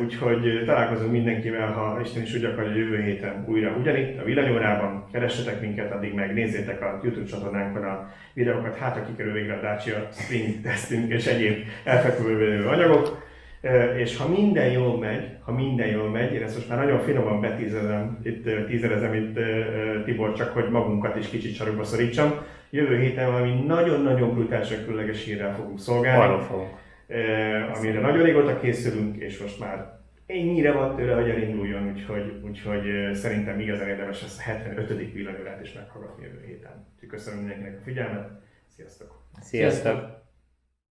úgyhogy találkozunk mindenkivel, ha Isten is úgy akarja, jövő héten újra ugyanitt, a villanyórában. Keressetek minket, addig meg nézzétek a YouTube csatornánkon a videókat, hát ha kikerül végre a Dacia Spring tesztünk és egyéb elfekvő anyagok. És ha minden jól megy, ha minden jól megy, én ezt most már nagyon finoman betízezem, itt tízerezem itt Tibor, csak hogy magunkat is kicsit sarokba szorítsam. Jövő héten valami nagyon-nagyon brutálisan különleges hírrel fogunk szolgálni, Arról fogunk. Amire nagyon régóta készülünk, és most már ennyire van tőle, hogy elinduljon, úgyhogy, úgyhogy szerintem igazán érdemes ezt a 75. villanyórát is meghallgatni jövő héten. Úgyhogy köszönöm mindenkinek a figyelmet, sziasztok! Sziasztok!